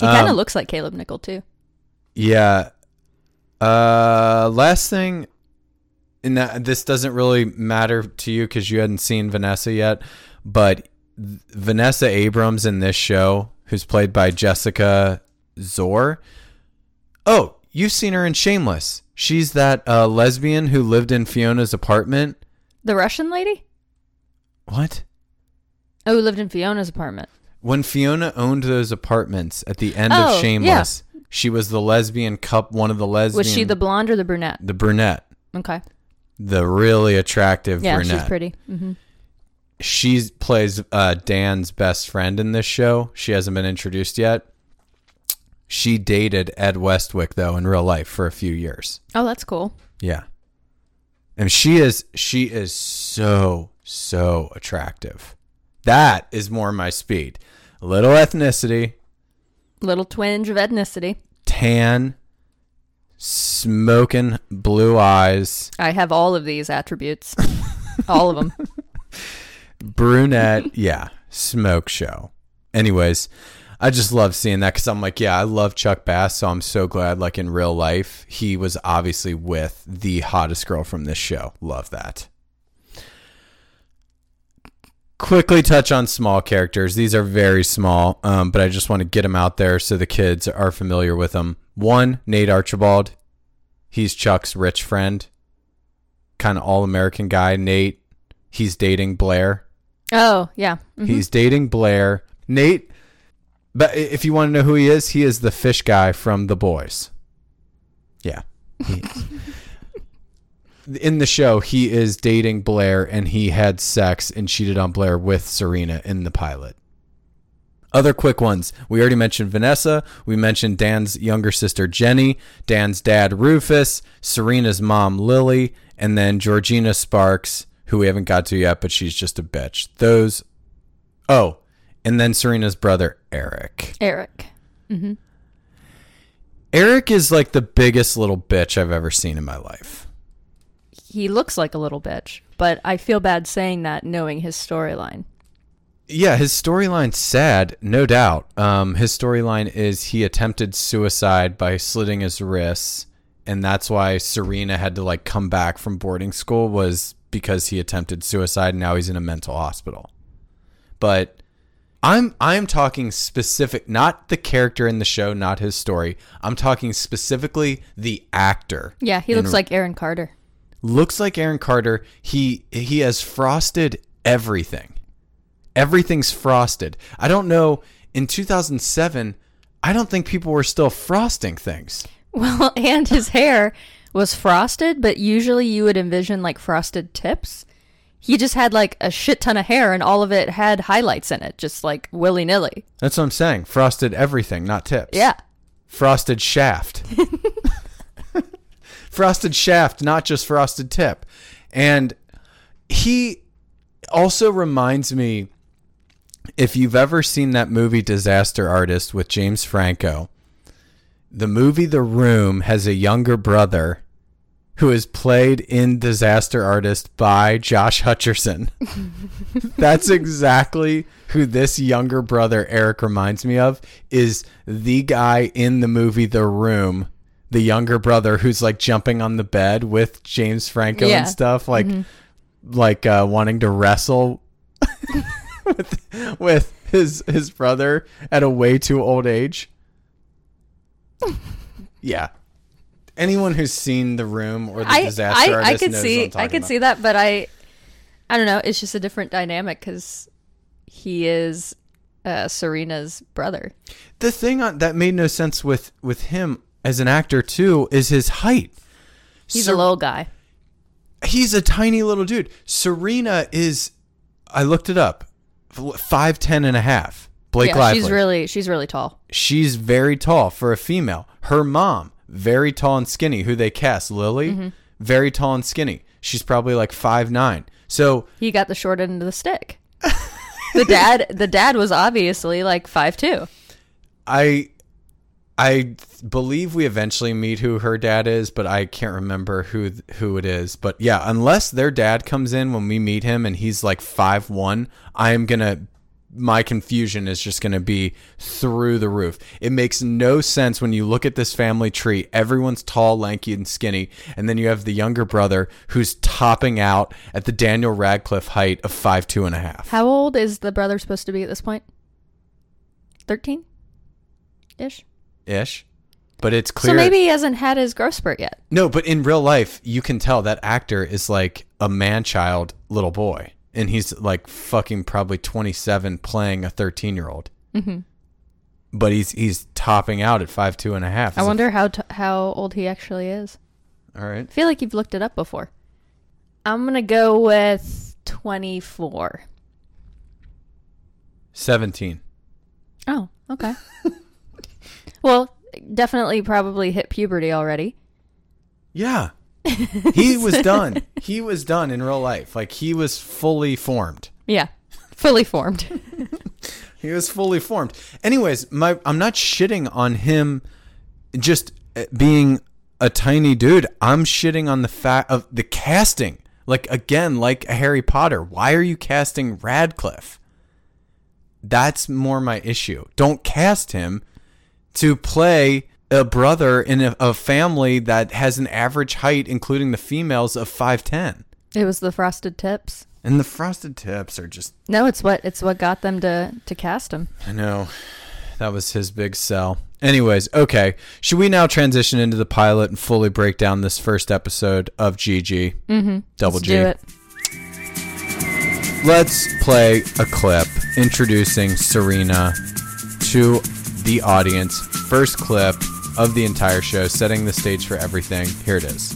He kind of Um, looks like Caleb Nichol too. yeah. Uh, last thing, and that, this doesn't really matter to you because you hadn't seen Vanessa yet, but Vanessa Abrams in this show, who's played by Jessica Szohr. Oh, you've seen her in Shameless. She's that uh, lesbian who lived in Fiona's apartment. The Russian lady? What? Oh, who lived in Fiona's apartment. When Fiona owned those apartments at the end Oh, of Shameless, she was the lesbian cup, one of the lesbian. Was she the blonde or the brunette? the brunette, Okay. the really attractive Yeah, brunette? she's pretty. hmm She plays uh, Dan's best friend in this show. She hasn't been introduced yet. She dated Ed Westwick though in real life for a few years. Oh, that's cool. Yeah. And she is she is so so attractive. That is more my speed. A little ethnicity, Little twinge of ethnicity. tan, smoking blue eyes, I have all of these attributes. <laughs> all of them. brunette, yeah, smoke show. Anyways, I just love seeing that because I'm like, yeah, I love Chuck Bass, so I'm so glad, like in real life, he was obviously with the hottest girl from this show. Love that. Quickly touch on small characters. These are very small, um, but I just want to get them out there so the kids are familiar with them. One, Nate Archibald. He's Chuck's rich friend, kind of all American guy. Nate, he's dating Blair. Oh, yeah. Mhm. He's dating Blair. Nate, but if you want to know who he is, he is the fish guy from The Boys. Yeah. He. In the show, he is dating Blair and he had sex and cheated on Blair with Serena in the pilot. Other quick ones. We already mentioned Vanessa. We mentioned Dan's younger sister Jenny, Dan's dad Rufus, Serena's mom Lily, and then Georgina Sparks, who we haven't got to yet, but she's just a bitch. Those. Oh, and then Serena's brother Eric. Eric. Mm-hmm. Eric is like the biggest little bitch I've ever seen in my life. He looks like a little bitch, but I feel bad saying that knowing his storyline. Yeah, his storyline's sad, no doubt. Um, his storyline is he attempted suicide by slitting his wrists, and that's why Serena had to like come back from boarding school was because he attempted suicide. And now he's in a mental hospital. But I'm I'm talking specific, not the character in the show, not his story. I'm talking specifically the actor. Yeah, he in looks like Aaron Carter. Looks like Aaron Carter. He he has frosted everything. Everything's frosted. I don't know. In 2007, I don't think people were still frosting things. Well, <laughs> and his hair was frosted, but usually you would envision like frosted tips. He just had like a shit ton of hair and all of it had highlights in it, just like willy nilly. That's what I'm saying. Frosted everything, not tips. Yeah. Frosted shaft. <laughs> frosted shaft, not just frosted tip. And he also reminds me if you've ever seen that movie Disaster Artist with James Franco, the movie The Room has a younger brother who is played in Disaster Artist by Josh Hutcherson. <laughs> That's exactly who this younger brother Eric reminds me of is the guy in the movie The Room, the younger brother who's like jumping on the bed with James Franco Yeah. and stuff like like uh, wanting to wrestle <laughs> with with his his brother at a way too old age. <laughs> yeah. Anyone who's seen The Room or The I Disaster I, I could see I could about. see that, but I I don't know. It's just a different dynamic because he is uh, Serena's brother. the thing on, that made no sense with with him as an actor too is his height. He's Ser- a little guy. He's a tiny little dude. Serena is, I looked it up, five ten and a half. Blake yeah, Lively. she's really she's really tall. she's very tall for a female. Her mom, very tall and skinny. Who they cast, Lily, Mm-hmm. very tall and skinny. She's probably like five nine. So He got the short end of the stick. <laughs> the dad the dad was obviously like five two. I I believe we eventually meet who her dad is, but I can't remember who who it is. But yeah, unless their dad comes in when we meet him and he's like five one, I am gonna my confusion is just to be through the roof. It makes no sense when you look at this family tree. Everyone's tall, lanky, and skinny, and then you have the younger brother who's topping out at the Daniel Radcliffe height of five two and a half. How old is the brother supposed to be at this point? 13 ish. Ish. But it's clear. So maybe he hasn't had his growth spurt yet. no, but in real life, you can tell that actor is like a man-child little boy, and he's like fucking probably twenty-seven playing a thirteen-year-old. Mm-hmm. But he's he's topping out at five two and a half. I wonder how t- how old he actually is. All right. I feel like you've looked it up before. I'm gonna go with 24. Seventeen. Oh, okay. <laughs> well, definitely probably hit puberty already. Yeah. He <laughs> was done. He was done in real life. Like he was fully formed. Yeah, fully formed. <laughs> <laughs> He was fully formed. Anyways, my I'm not shitting on him just uh, being a tiny dude. I'm shitting on the fact of the casting. Like again, like Harry Potter. Why are you casting Radcliffe? That's more my issue. Don't cast him to play a brother in a, a family that has an average height, including the females, of five ten. it was the frosted tips. And the frosted tips are just No, it's what it's what got them to to cast him. I know. That was his big sell. Anyways, okay. Should we now transition into the pilot and fully break down this first episode of GG? Mm-hmm. Double Let's G. do it. Let's play a clip introducing Serena to the audience. First clip of the entire show, setting the stage for everything. Here it is.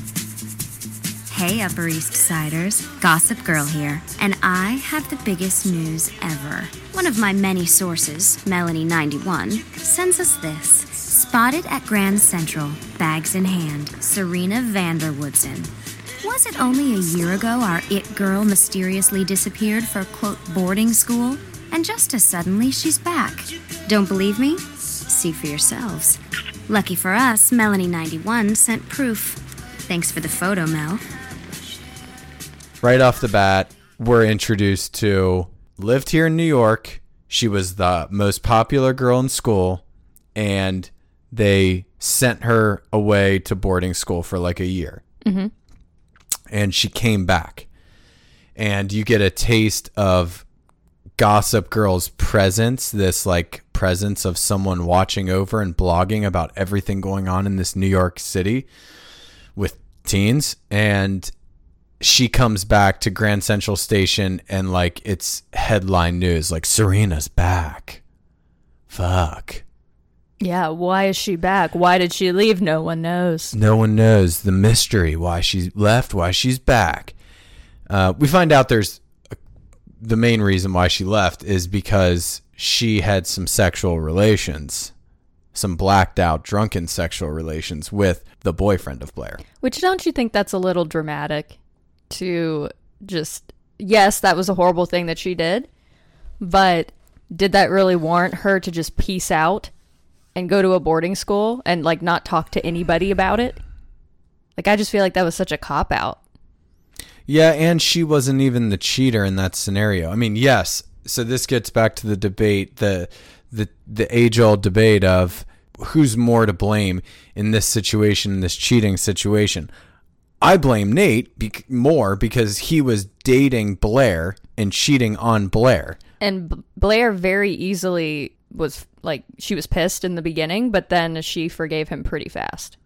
Hey, Upper East Siders. Gossip Girl here. And I have the biggest news ever. One of my many sources, Melanie91, sends us this. Spotted at Grand Central, bags in hand, Serena van der Woodsen. Was it only a year ago our it girl mysteriously disappeared for, quote, boarding school? And just as suddenly, she's back. Don't believe me? See for yourselves. Lucky for us, Melanie91 sent proof. Thanks for the photo, Mel. right off the bat, we're introduced to lived here in New York. She was the most popular girl in school, and they sent her away to boarding school for like a year. Mm-hmm. And she came back, and you get a taste of Gossip Girl's presence. This like presence of someone watching over and blogging about everything going on in this New York City with teens and she comes back to Grand Central Station and like it's headline news like Serena's back. Fuck. Yeah, why is she back? Why did she leave? No one knows. No one knows the mystery why she left, why she's back. Uh, we find out there's the main reason why she left is because she had some sexual relations, some blacked out, drunken sexual relations with the boyfriend of Blair. Which don't you think that's a little dramatic to just yes, that was a horrible thing that she did, but did that really warrant her to just peace out and go to a boarding school and like not talk to anybody about it? Like I just feel like that was such a cop out. Yeah, and she wasn't even the cheater in that scenario. I mean, yes. So this gets back to the debate, the the the age old debate of who's more to blame in this situation, this cheating situation. I blame Nate bec- more because he was dating Blair and cheating on Blair. And B- Blair very easily was like she was pissed in the beginning, but then she forgave him pretty fast.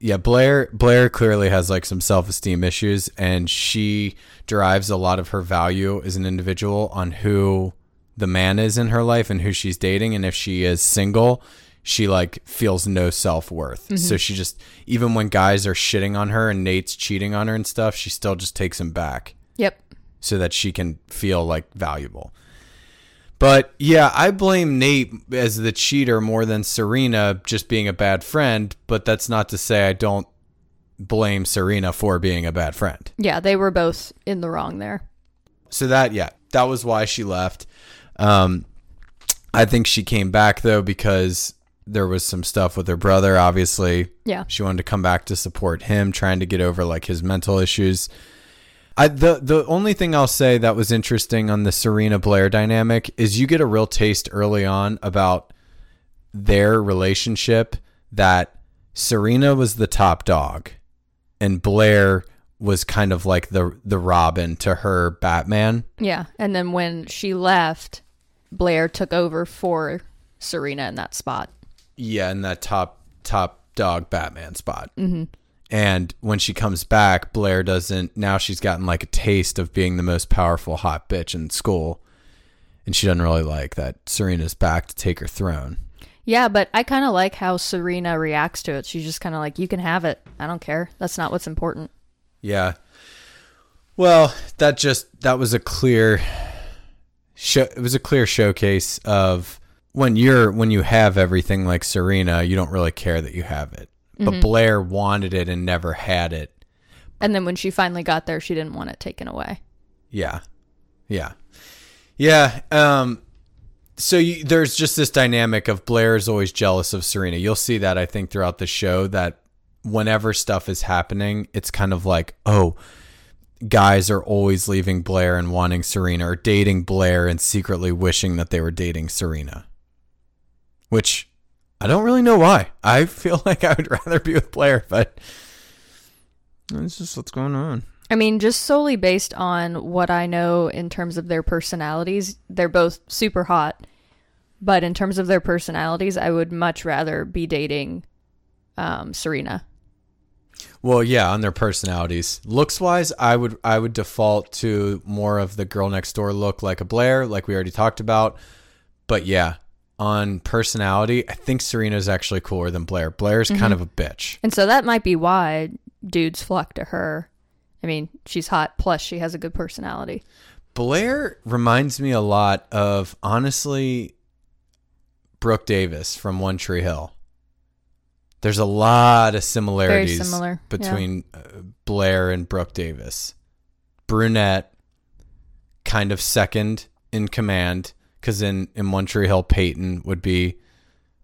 Yeah, Blair Blair clearly has like some self-esteem issues and she derives a lot of her value as an individual on who the man is in her life and who she's dating and if she is single, she like feels no self-worth. Mm-hmm. So she just even when guys are shitting on her and Nate's cheating on her and stuff, she still just takes him back Yep. so that she can feel like valuable. But yeah, I blame Nate as the cheater more than Serena just being a bad friend, but that's not to say I don't blame Serena for being a bad friend. Yeah, they were both in the wrong there. So that yeah, that was why she left. Um I think she came back though because there was some stuff with her brother obviously. Yeah. She wanted to come back to support him trying to get over like his mental issues. I the the only thing I'll say that was interesting on the Serena Blair dynamic is you get a real taste early on about their relationship that Serena was the top dog and Blair was kind of like the the Robin to her Batman. Yeah. And then when she left, Blair took over for Serena in that spot. Yeah, in that top top dog Batman spot. Mm-hmm. And when she comes back, Blair doesn't. Now she's gotten like a taste of being the most powerful hot bitch in school, and she doesn't really like that Serena's back to take her throne. Yeah, but I kind of like how Serena reacts to it. She's just kind of like, you can have it. I don't care. That's not what's important. Yeah. Well, that just that was a clear show. It was a clear showcase of when you're when you have everything like Serena, you don't really care that you have it. But Blair wanted it and never had it. And then when she finally got there, she didn't want it taken away. Yeah. Yeah. Yeah. Um, so you, there's just this dynamic of Blair is always jealous of Serena. You'll see that, I think, throughout the show that whenever stuff is happening, it's kind of like, oh, guys are always leaving Blair and wanting Serena or dating Blair and secretly wishing that they were dating Serena. Which I don't really know why. I feel <laughs> like I would rather be with Blair, but that's just what's going on. I mean, just solely based on what I know in terms of their personalities, they're both super hot. But in terms of their personalities, I would much rather be dating um, Serena. Well, yeah, on their personalities. Looks wise, I would I would default to more of the girl next door look like a Blair, like we already talked about. But yeah, on personality, I think Serena's actually cooler than Blair. Blair's kind of a bitch. And so that might be why dudes flock to her. I mean, she's hot, plus she has a good personality. Blair reminds me a lot of honestly Brooke Davis from One Tree Hill. There's a lot of similarities similar, between uh, Blair and Brooke Davis. Brunette, kind of second in command, because in, in One Tree Hill, Peyton would be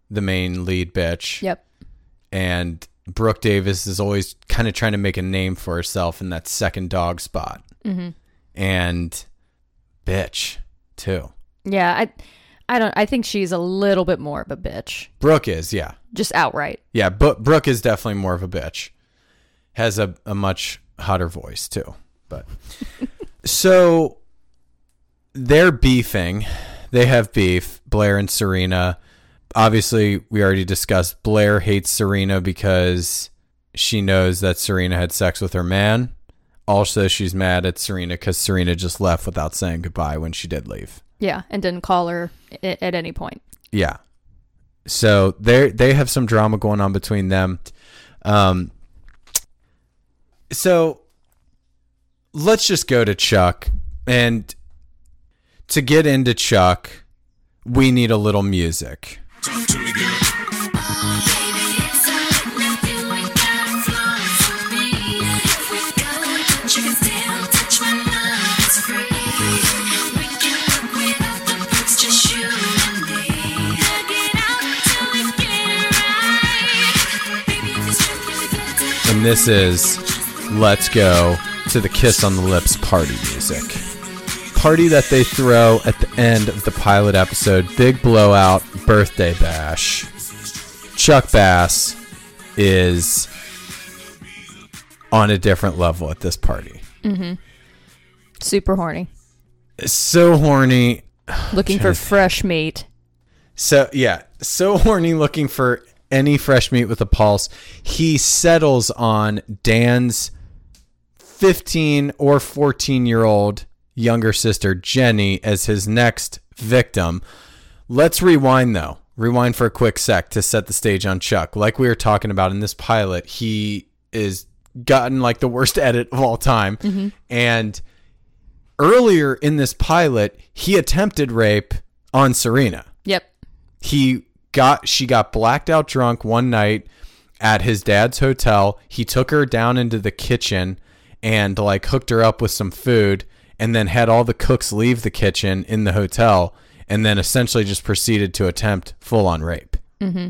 the main lead bitch. Yep. And Brooke Davis is always kind of trying to make a name for herself in that second dog spot. Mm-hmm. And bitch, too. Yeah, I I don't I think she's a little bit more of a bitch. Brooke is, yeah. Just outright. Yeah, but Brooke is definitely more of a bitch. Has a, a much hotter voice too. But <laughs> so they're beefing. They have beef, Blair and Serena. Obviously, we already discussed Blair hates Serena because she knows that Serena had sex with her man. Also, she's mad at Serena because Serena just left without saying goodbye when she did leave. Yeah, and didn't call her i- at any point. Yeah. So they they have some drama going on between them. Um so let's just go to Chuck and to get into Chuck, we need a little music. Talk to me, girl. And this is Let's Go to the Kiss on the Lips party music. Party that they throw at the end of the pilot episode, Big Blowout Birthday Bash. Chuck Bass is on a different level at this party. Mm-hmm. Super horny. So horny. Looking for fresh meat. So yeah, so horny looking for any fresh meat with a pulse. He settles on Dan's 15 or 14 year old younger sister Jenny as his next victim. Let's rewind though. Rewind for a quick sec to set the stage on Chuck. Like we were talking about in this pilot, he is gotten like the worst <laughs> edit of all time. Mm-hmm. And earlier in this pilot, he attempted rape on Serena Yep. he got she got blacked out drunk one night at his dad's hotel. He took her down into the kitchen and like hooked her up with some food and then had all the cooks leave the kitchen in the hotel and then essentially just proceeded to attempt full on rape. Mm-hmm.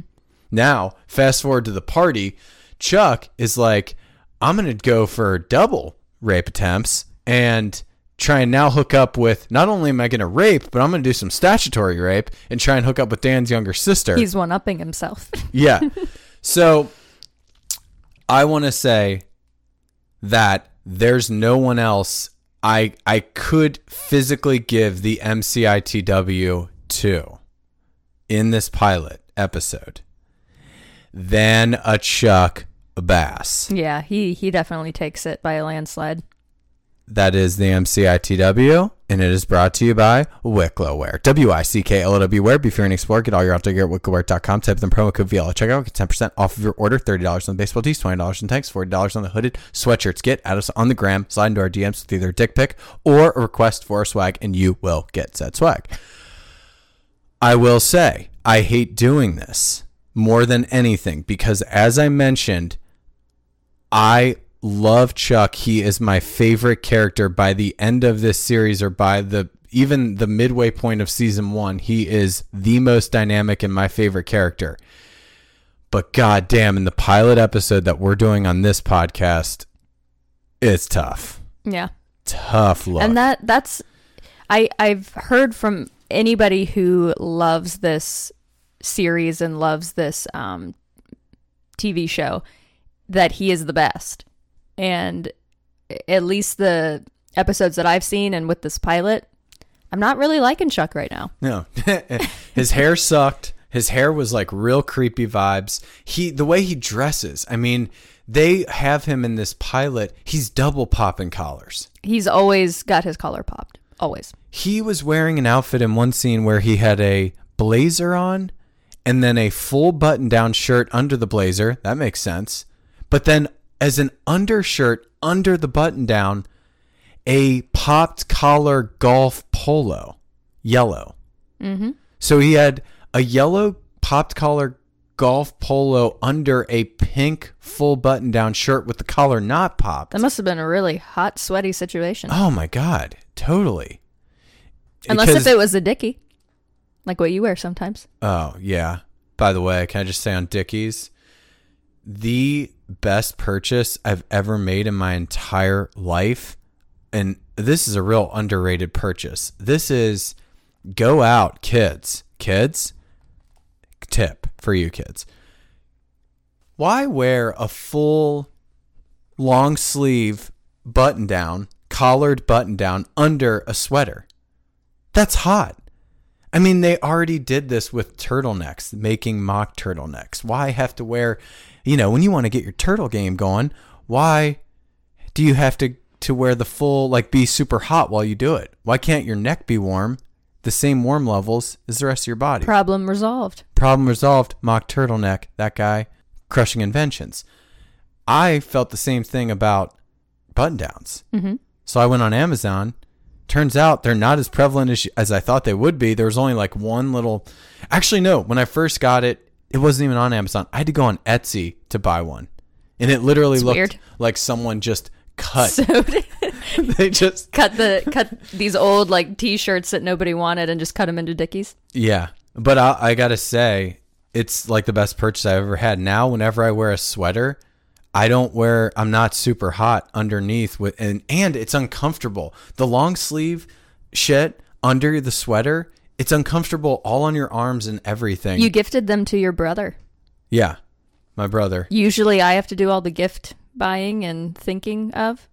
Now, fast forward to the party, Chuck is like, I'm going to go for double rape attempts and try and now hook up with not only am I going to rape, but I'm going to do some statutory rape and try and hook up with Dan's younger sister. He's one upping himself. <laughs> Yeah. So I want to say that there's no one else I I could physically give the MCITW to in this pilot episode than a Chuck Bass. yeah, he he definitely takes it by a landslide. That is the MCITW, and it is brought to you by Wicklow Wear. W I C K L O W Wear. Be fear and explore. Get all your outdoor gear at wicklowwear.com. Type in the promo code VL at checkout. Get 10% off of your order. $30 on the baseball tees, $20 on tanks, $40 on the hooded sweatshirts. Get at us on the gram. Slide into our DMs with either a dick pic or a request for a swag, and you will get said swag. I will say, I hate doing this more than anything because, as I mentioned, I love Chuck. He is my favorite character by the end of this series or by the even the midway point of season 1. He is the most dynamic and my favorite character. But goddamn, in the pilot episode that we're doing on this podcast, it's tough. Yeah. Tough look. And that that's I I've heard from anybody who loves this series and loves this um TV show that he is the best. And at least the episodes that I've seen and with this pilot, I'm not really liking Chuck right now. No, <laughs> his hair sucked. His hair was like real creepy vibes. He, the way he dresses. I mean, they have him in this pilot. He's double popping collars. He's always got his collar popped. Always. He was wearing an outfit in one scene where he had a blazer on and then a full button down shirt under the blazer. That makes sense. But then as an undershirt under the button down, a popped collar golf polo, yellow. Mm-hmm. So he had a yellow popped collar golf polo under a pink full button down shirt with the collar not popped. That must have been a really hot, sweaty situation. Oh my god, totally. Unless Because- if it was a Dickie. Like what you wear sometimes. Oh, yeah. By the way, can I just say on Dickies, the best purchase I've ever made in my entire life, and this is a real underrated purchase. This is go out, kids. Kids, tip for you kids. Why wear a full long sleeve button down, collared button down under a sweater? That's hot. I mean, they already did this with turtlenecks, making mock turtlenecks. Why have to wear, you know, when you want to get your turtle game going, why do you have to to wear the full like be super hot while you do it? Why can't your neck be warm, the same warm levels as the rest of your body? Problem resolved. Problem resolved. Mock turtleneck. That guy crushing inventions. I felt the same thing about button downs. Mm-hmm. So I went on Amazon. Turns out they're not as prevalent as, as I thought they would be. There was only like one little. Actually, no. When I first got it, it wasn't even on Amazon. I had to go on Etsy to buy one, and it literally looked weird. like someone just cut. So <laughs> <laughs> they just <laughs> cut the cut these old like t-shirts that nobody wanted and just cut them into Dickies. Yeah, but I, I gotta say, it's like the best purchase I've ever had. Now, whenever I wear a sweater, I don't wear. I'm not super hot underneath with, and and it's uncomfortable. The long sleeve shit under the sweater, it's uncomfortable all on your arms and everything. You gifted them to your brother. yeah, my brother. Usually I have to do all the gift buying and thinking of.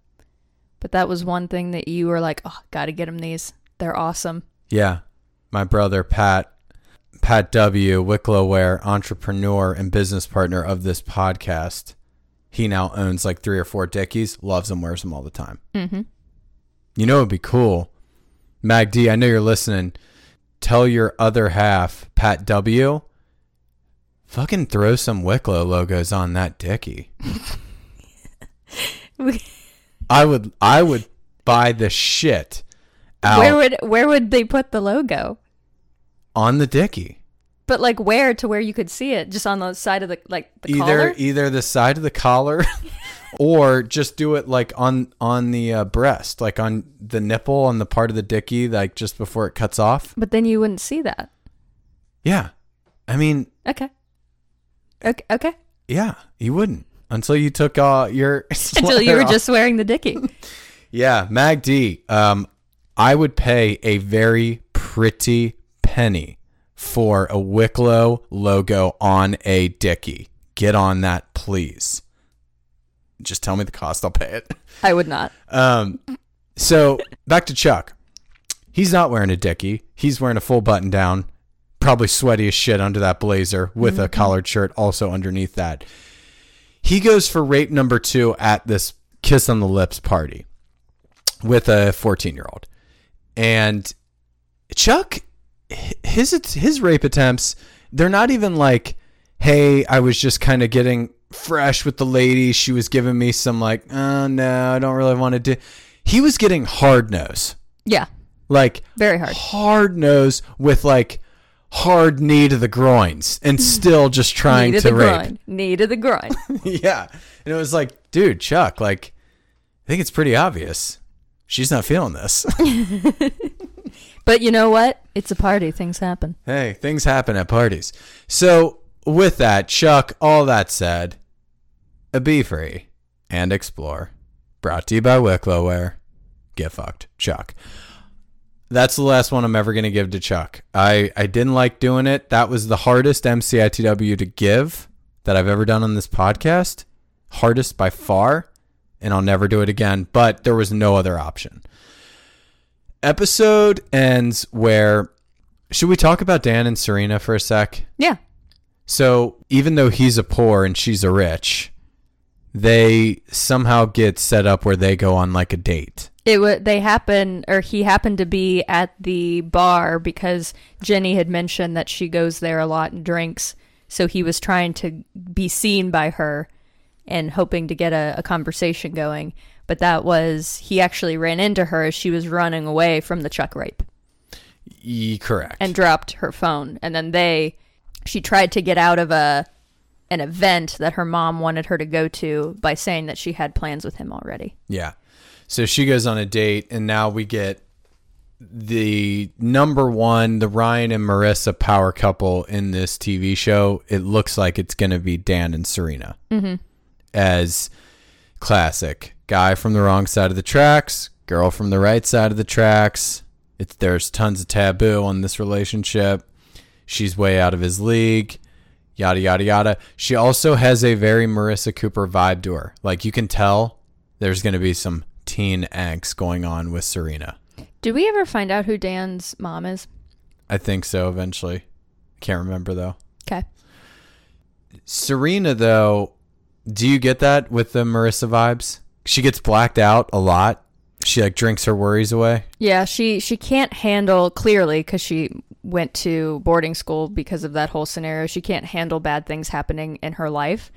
But that was one thing that you were like, "Oh, got to get him these. They're awesome." Yeah, my brother Pat. Pat W. Wicklow Wear, entrepreneur and business partner of this podcast. He now owns like three or four Dickies, loves them, wears them all the time. Mm-hmm. You know, it'd be cool. Mag D, I know you're listening. Tell your other half, Pat W. Fucking throw some Wicklow logos on that Dickie. <laughs> I would, I would buy the shit out Where would where would they put the logo? on the Dickie. But like where to where you could see it? Just on the side of the like the either collar? either the side of the collar <laughs> or just do it like on on the uh, breast like on the nipple on the part of the dicky like just before it cuts off But then you wouldn't see that. yeah i mean Okay. Okay. Okay. yeah you wouldn't until you took uh your <laughs> Until you were off. just wearing the dicky. <laughs> Yeah, Mag D. Um, I would pay a very pretty penny for a Wicklow logo on a Dickie. Get on that, please. Just tell me the cost. I'll pay it. I would not. Um, so back to Chuck. He's not wearing a Dickie. He's wearing a full button down, probably sweaty as shit under that blazer with a collared shirt also underneath that. He goes for rape number two at this kiss on the lips party with a 14 year old. And Chuck, his his rape attempts, they're not even like, hey, I was just kind of getting fresh with the lady. She was giving me some like, oh no, I don't really want to do. He was getting hard nose, Yeah, like very hard. hard nose with like hard knee to the groins, and hmm. still just trying Knee to to the rape. groin. Knee to the groin. <laughs> yeah, and it was like, dude, Chuck, like, I think it's pretty obvious. She's not feeling this. <laughs> but you know what? It's a party. Things happen. hey, things happen at parties. So, with that, Chuck, all that said, be free and explore. Brought to you by Wicklow Wear. Get fucked, Chuck. That's the last one I'm ever going to give to Chuck. I, I didn't like doing it. That was the hardest MCITW to give that I've ever done on this podcast. Hardest by far. And I'll never do it again. But there was no other option. Episode ends where. Should we talk about Dan and Serena for a sec? Yeah. So even though he's a poor and she's a rich, they somehow get set up where they go on like a date. It would. They happen, or he happened to be at the bar because Jenny had mentioned that she goes there a lot and drinks. So he was trying to be seen by her and hoping to get a, a conversation going. But that was he actually ran into her as she was running away from the Chuck rape E- correct. and dropped her phone. And then they, she tried to get out of a an event that her mom wanted her to go to by saying that she had plans with him already. yeah. So she goes on a date, and now we get the number one, the Ryan and Marissa power couple in this TV show. It looks like it's going to be Dan and Serena mm-hmm. as classic guy from the wrong side of the tracks, girl from the right side of the tracks. It's there's tons of taboo on this relationship. She's way out of his league. Yada yada yada. She also has a very Marissa Cooper vibe to her. Like you can tell there's going to be some teen angst going on with Serena. Do we ever find out who Dan's mom is? I think so eventually. Can't remember though. Okay. Serena though, do you get that with the Marissa vibes? She gets blacked out a lot. She like drinks her worries away. Yeah, she she can't handle clearly because she went to boarding school because of that whole scenario. She can't handle bad things happening in her life,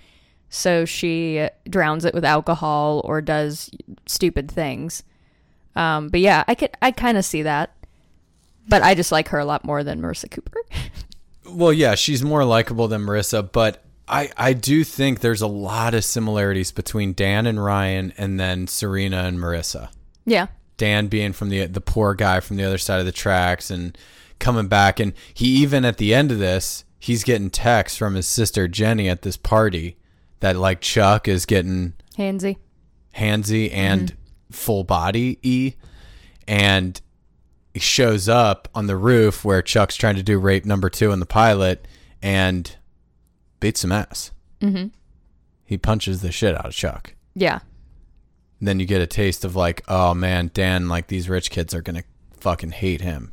so she drowns it with alcohol or does stupid things. Um, but yeah, I could I kind of see that, but I just like her a lot more than Marissa Cooper. <laughs> Well, yeah, she's more likable than Marissa, but I I do think there's a lot of similarities between Dan and Ryan and then Serena and Marissa. yeah, Dan being from the the poor guy from the other side of the tracks and coming back and he even at the end of this, he's getting texts from his sister Jenny at this party that like Chuck is getting handsy. handsy and mm-hmm. full body e and he shows up on the roof where Chuck's trying to do rape number two in the pilot and beats some ass. Mm-hmm. He punches the shit out of Chuck. Yeah, then you get a taste of like, oh man, Dan, like these rich kids are gonna fucking hate him.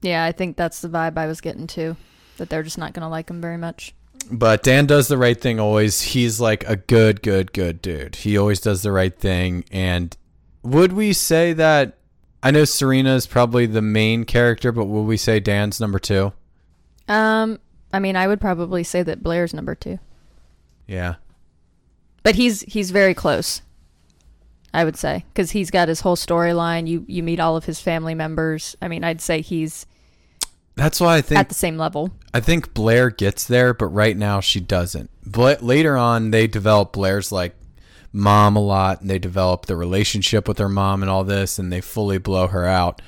yeah, I think that's the vibe I was getting too. That they're just not gonna like him very much. But Dan does the right thing always. He's like a good, good, good dude. He always does the right thing. And would we say that? I know Serena is probably the main character, but would we say Dan's number two? Um, I mean, I would probably say that Blair's number two. Yeah. but he's he's very close i would say because he's got his whole storyline you you meet all of his family members i mean i'd say he's That's why I think at the same level I think Blair gets there, but right now she doesn't. But later on, they develop Blair's like mom a lot, and they develop the relationship with her mom and all this, and they fully blow her out.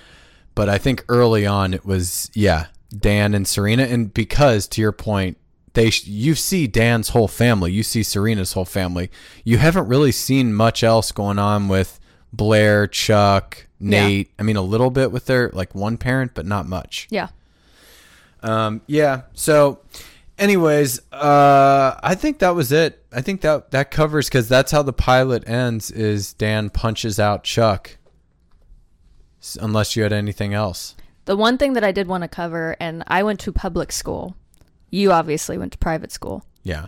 But I think early on it was yeah, Dan and Serena, and because to your point, they sh- you see Dan's whole family, you see Serena's whole family. You haven't really seen much else going on with Blair, Chuck, Nate. I mean, a little bit with their like one parent, but not much. Yeah. Um, yeah. So, anyways, uh, I think that was it. I think that that covers because that's how the pilot ends. Is Dan punches out Chuck. Unless you had anything else. The one thing that I did want to cover, and I went to public school. You obviously went to private school. Yeah.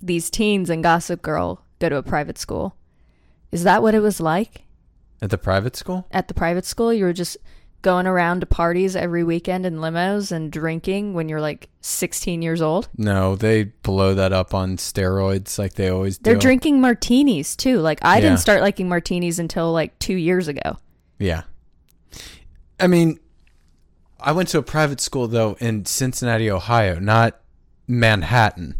These teens in Gossip Girl go to a private school. Is that what it was like At the private school. at the private school? You were just going around to parties every weekend in limos and drinking when you're like 16 years old? No, they blow that up on steroids like they always do. They're drinking martinis too. Like I Yeah. didn't start liking martinis until like 2 years ago. Yeah. I mean, I went to a private school though in Cincinnati, Ohio, not Manhattan.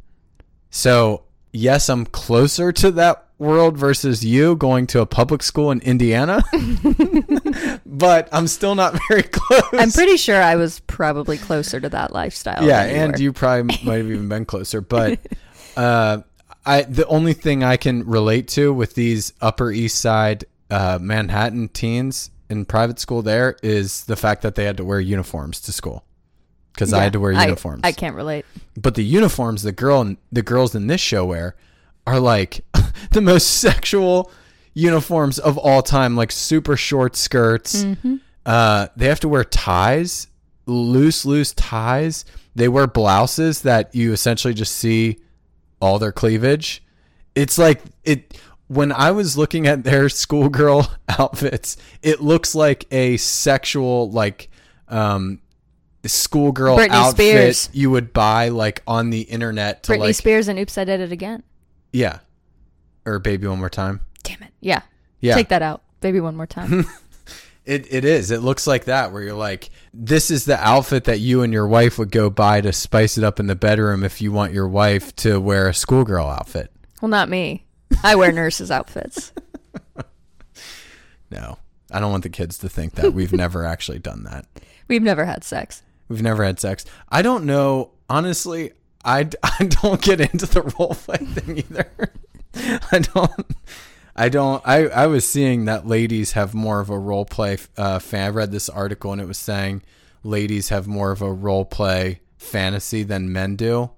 So, yes, I'm closer to that world versus you going to a public school in Indiana. <laughs> but I'm still not very <laughs> close. I'm pretty sure I was probably closer to that lifestyle. yeah, and were. you probably might have even been closer. But <laughs> uh, I the only thing I can relate to with these Upper East Side uh, Manhattan teens in private school there is the fact that they had to wear uniforms to school. Because I had to wear uniforms. I can't relate. but the uniforms the girl the girls in this show wear are like <laughs> the most sexual uniforms of all time like super short skirts. Uh they have to wear ties loose loose ties. They wear blouses that you essentially just see all their cleavage. It's like it when i was looking at their schoolgirl <laughs> outfits it looks like a sexual like um schoolgirl Britney outfit Spears. you would buy like on the internet to Britney like Spears and Oops I Did It Again. yeah or baby one more time Damn it. Yeah. yeah Take that out. Baby one more time. <laughs> It it is. It looks like that where you're like, this is the outfit that you and your wife would go buy to spice it up in the bedroom if you want your wife to wear a schoolgirl outfit. well, not me. <laughs> I wear nurses' outfits. <laughs> No. I don't want the kids to think that we've never <laughs> actually done that. We've never had sex. We've never had sex. I don't know. Honestly, I, I don't get into the role play thing either. I don't. I don't. I, I was seeing that ladies have more of a role play uh, fan. I read this article and it was saying ladies have more of a role play fantasy than men do.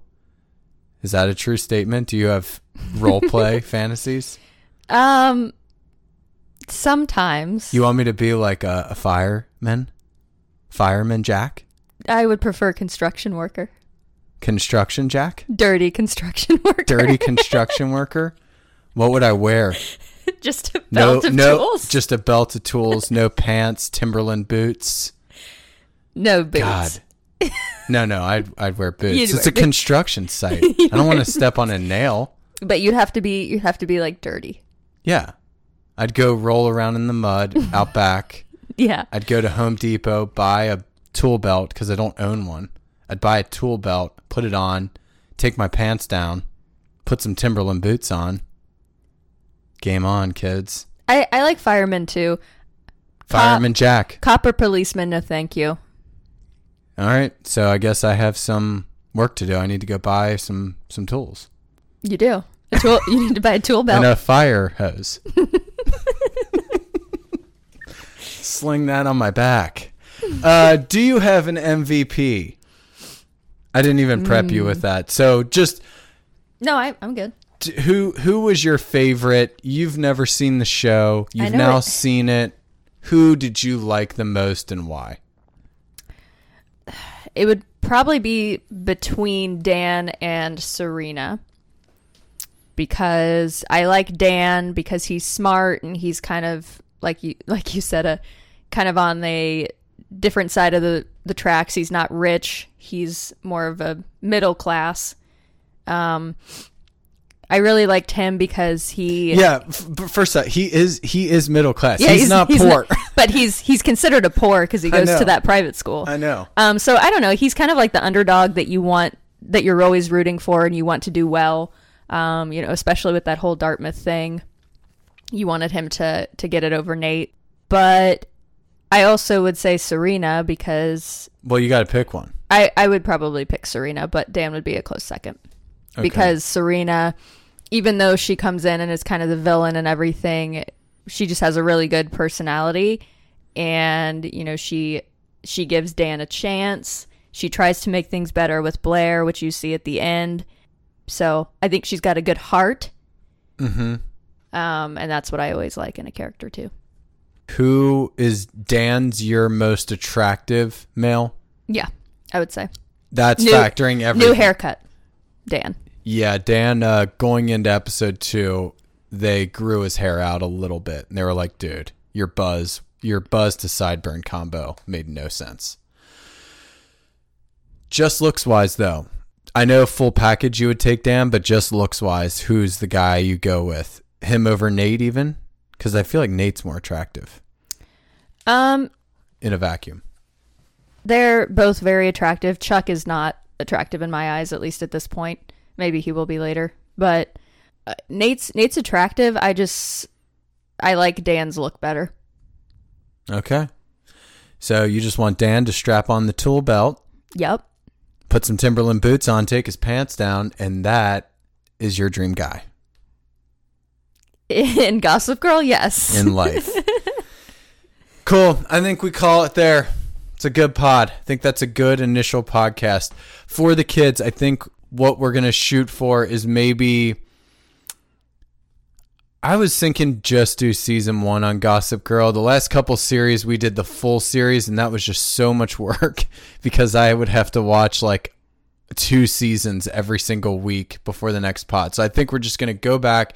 Is that a true statement? Do you have role play <laughs> fantasies? Um, sometimes You want me to be like a, a fireman? Fireman Jack? I would prefer construction worker, Construction Jack? dirty construction worker, dirty <laughs> construction worker. What would I wear? just a No, belt of no, tools, just a belt of tools, no pants, Timberland boots. no boots. God, <laughs> no, no, I'd I'd wear boots. You'd it's wear a construction <laughs> site. I don't want to step on a nail. But you'd have to be you'd have to be like dirty. Yeah, I'd go roll around in the mud <laughs> out back. Yeah, I'd go to Home Depot, buy a tool belt because I don't own one. I'd buy a tool belt, put it on, take my pants down, put some Timberland boots on. Game on, kids. I I like firemen too. Fireman Jack. Copper policeman, no thank you. All right, so I guess I have some work to do. I need to go buy some some tools You do. A tool. you need to buy a tool <laughs> belt. and a fire hose. <laughs> Sling that on my back. Uh, do you have an MVP? I didn't even prep you Mm. with that. So just no, I, I'm good. d- who who was your favorite? You've never seen the show. You've now it. seen it. Who did you like the most and why? It would probably be between Dan and Serena. Because I like Dan because he's smart and he's kind of like you <laughs> like you said a kind of on the different side of the the tracks. He's not rich. He's more of a middle class. Um I really liked him because he Yeah, f- first off, he is he is middle class. Yeah, he's, not poor. <laughs> but he's he's considered a poor because he goes to that private school. I know. Um, so I don't know. He's kind of like the underdog that you want, that you're always rooting for, and you want to do well. Um, you know, especially with that whole Dartmouth thing, you wanted him to to get it over Nate. But I also would say Serena because Well, you got to pick one. I I would probably pick Serena, but Dan would be a close second Okay. because Serena, even though she comes in and is kind of the villain and everything, she just has a really good personality and you know she she gives Dan a chance. She tries to make things better with Blair, which you see at the end. So I think she's got a good heart. Mm-hmm. Um, and that's what I always like in a character too. Who is Dan's your most attractive male? Yeah, I would say. That's New- factoring everything. New haircut, Dan. Yeah, Dan. Uh, going into episode two, they grew his hair out a little bit, and they were like, "Dude, your buzz, your buzz to sideburn combo made no sense." Just looks wise, though. I know full package you would take Dan, but just looks wise, who's the guy you go with? Him over Nate, even? Because I feel like Nate's more attractive Um, in a vacuum. they're both very attractive. Chuck is not attractive in my eyes, at least at this point. Maybe he will be later, but uh, Nate's Nate's attractive. I just I like Dan's look better. Okay. So you just want Dan to strap on the tool belt, Yep. put some Timberland boots on, take his pants down, and that is your dream guy <laughs> In Gossip Girl, yes. in life. <laughs> cool. I think we call it there. It's a good pod. I think that's a good initial podcast. For the kids, I think what we're going to shoot for is maybe. I was thinking just do season one on Gossip Girl. The last couple series, we did the full series, and that was just so much <laughs> work because I would have to watch like two seasons every single week before the next pod. So I think we're just going to go back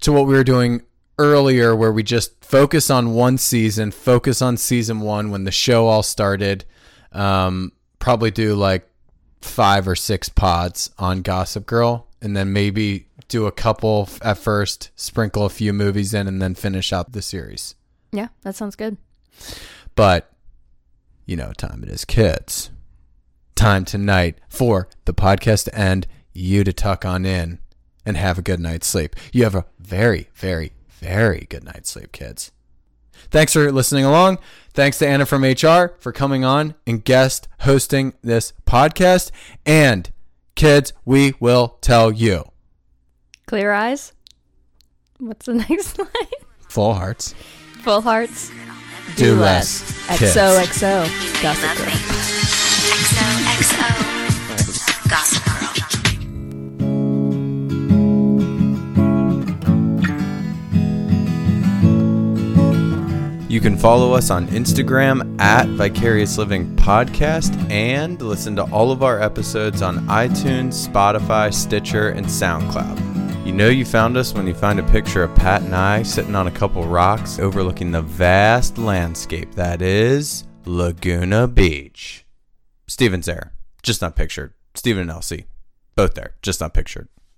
to what we were doing earlier, where we just focus on one season, focus on season one when the show all started. Um, probably do like five or six pods on Gossip Girl, and then maybe do a couple at first, sprinkle a few movies in, and then finish out the series. yeah, that sounds good. But you know, time it is, kids. Time tonight for the podcast to end. You to tuck on in and have a good night's sleep. You have a very, very, very good night's sleep, kids. Thanks for listening along. Thanks to Anna from HR for coming on and guest hosting this podcast. And kids, we will tell you Clear eyes. What's the <laughs> next line? full hearts. Full hearts. Do less, kids. XOXO. You know you Gossip Girl. XOXO. Gossip Girl. You can follow us on Instagram at Vicarious Living Podcast and listen to all of our episodes on iTunes, Spotify, Stitcher, and SoundCloud. You know you found us when you find a picture of Pat and I sitting on a couple rocks overlooking the vast landscape that is Laguna Beach. Stephen's there, just not pictured. Steven and LC, both there, just not pictured.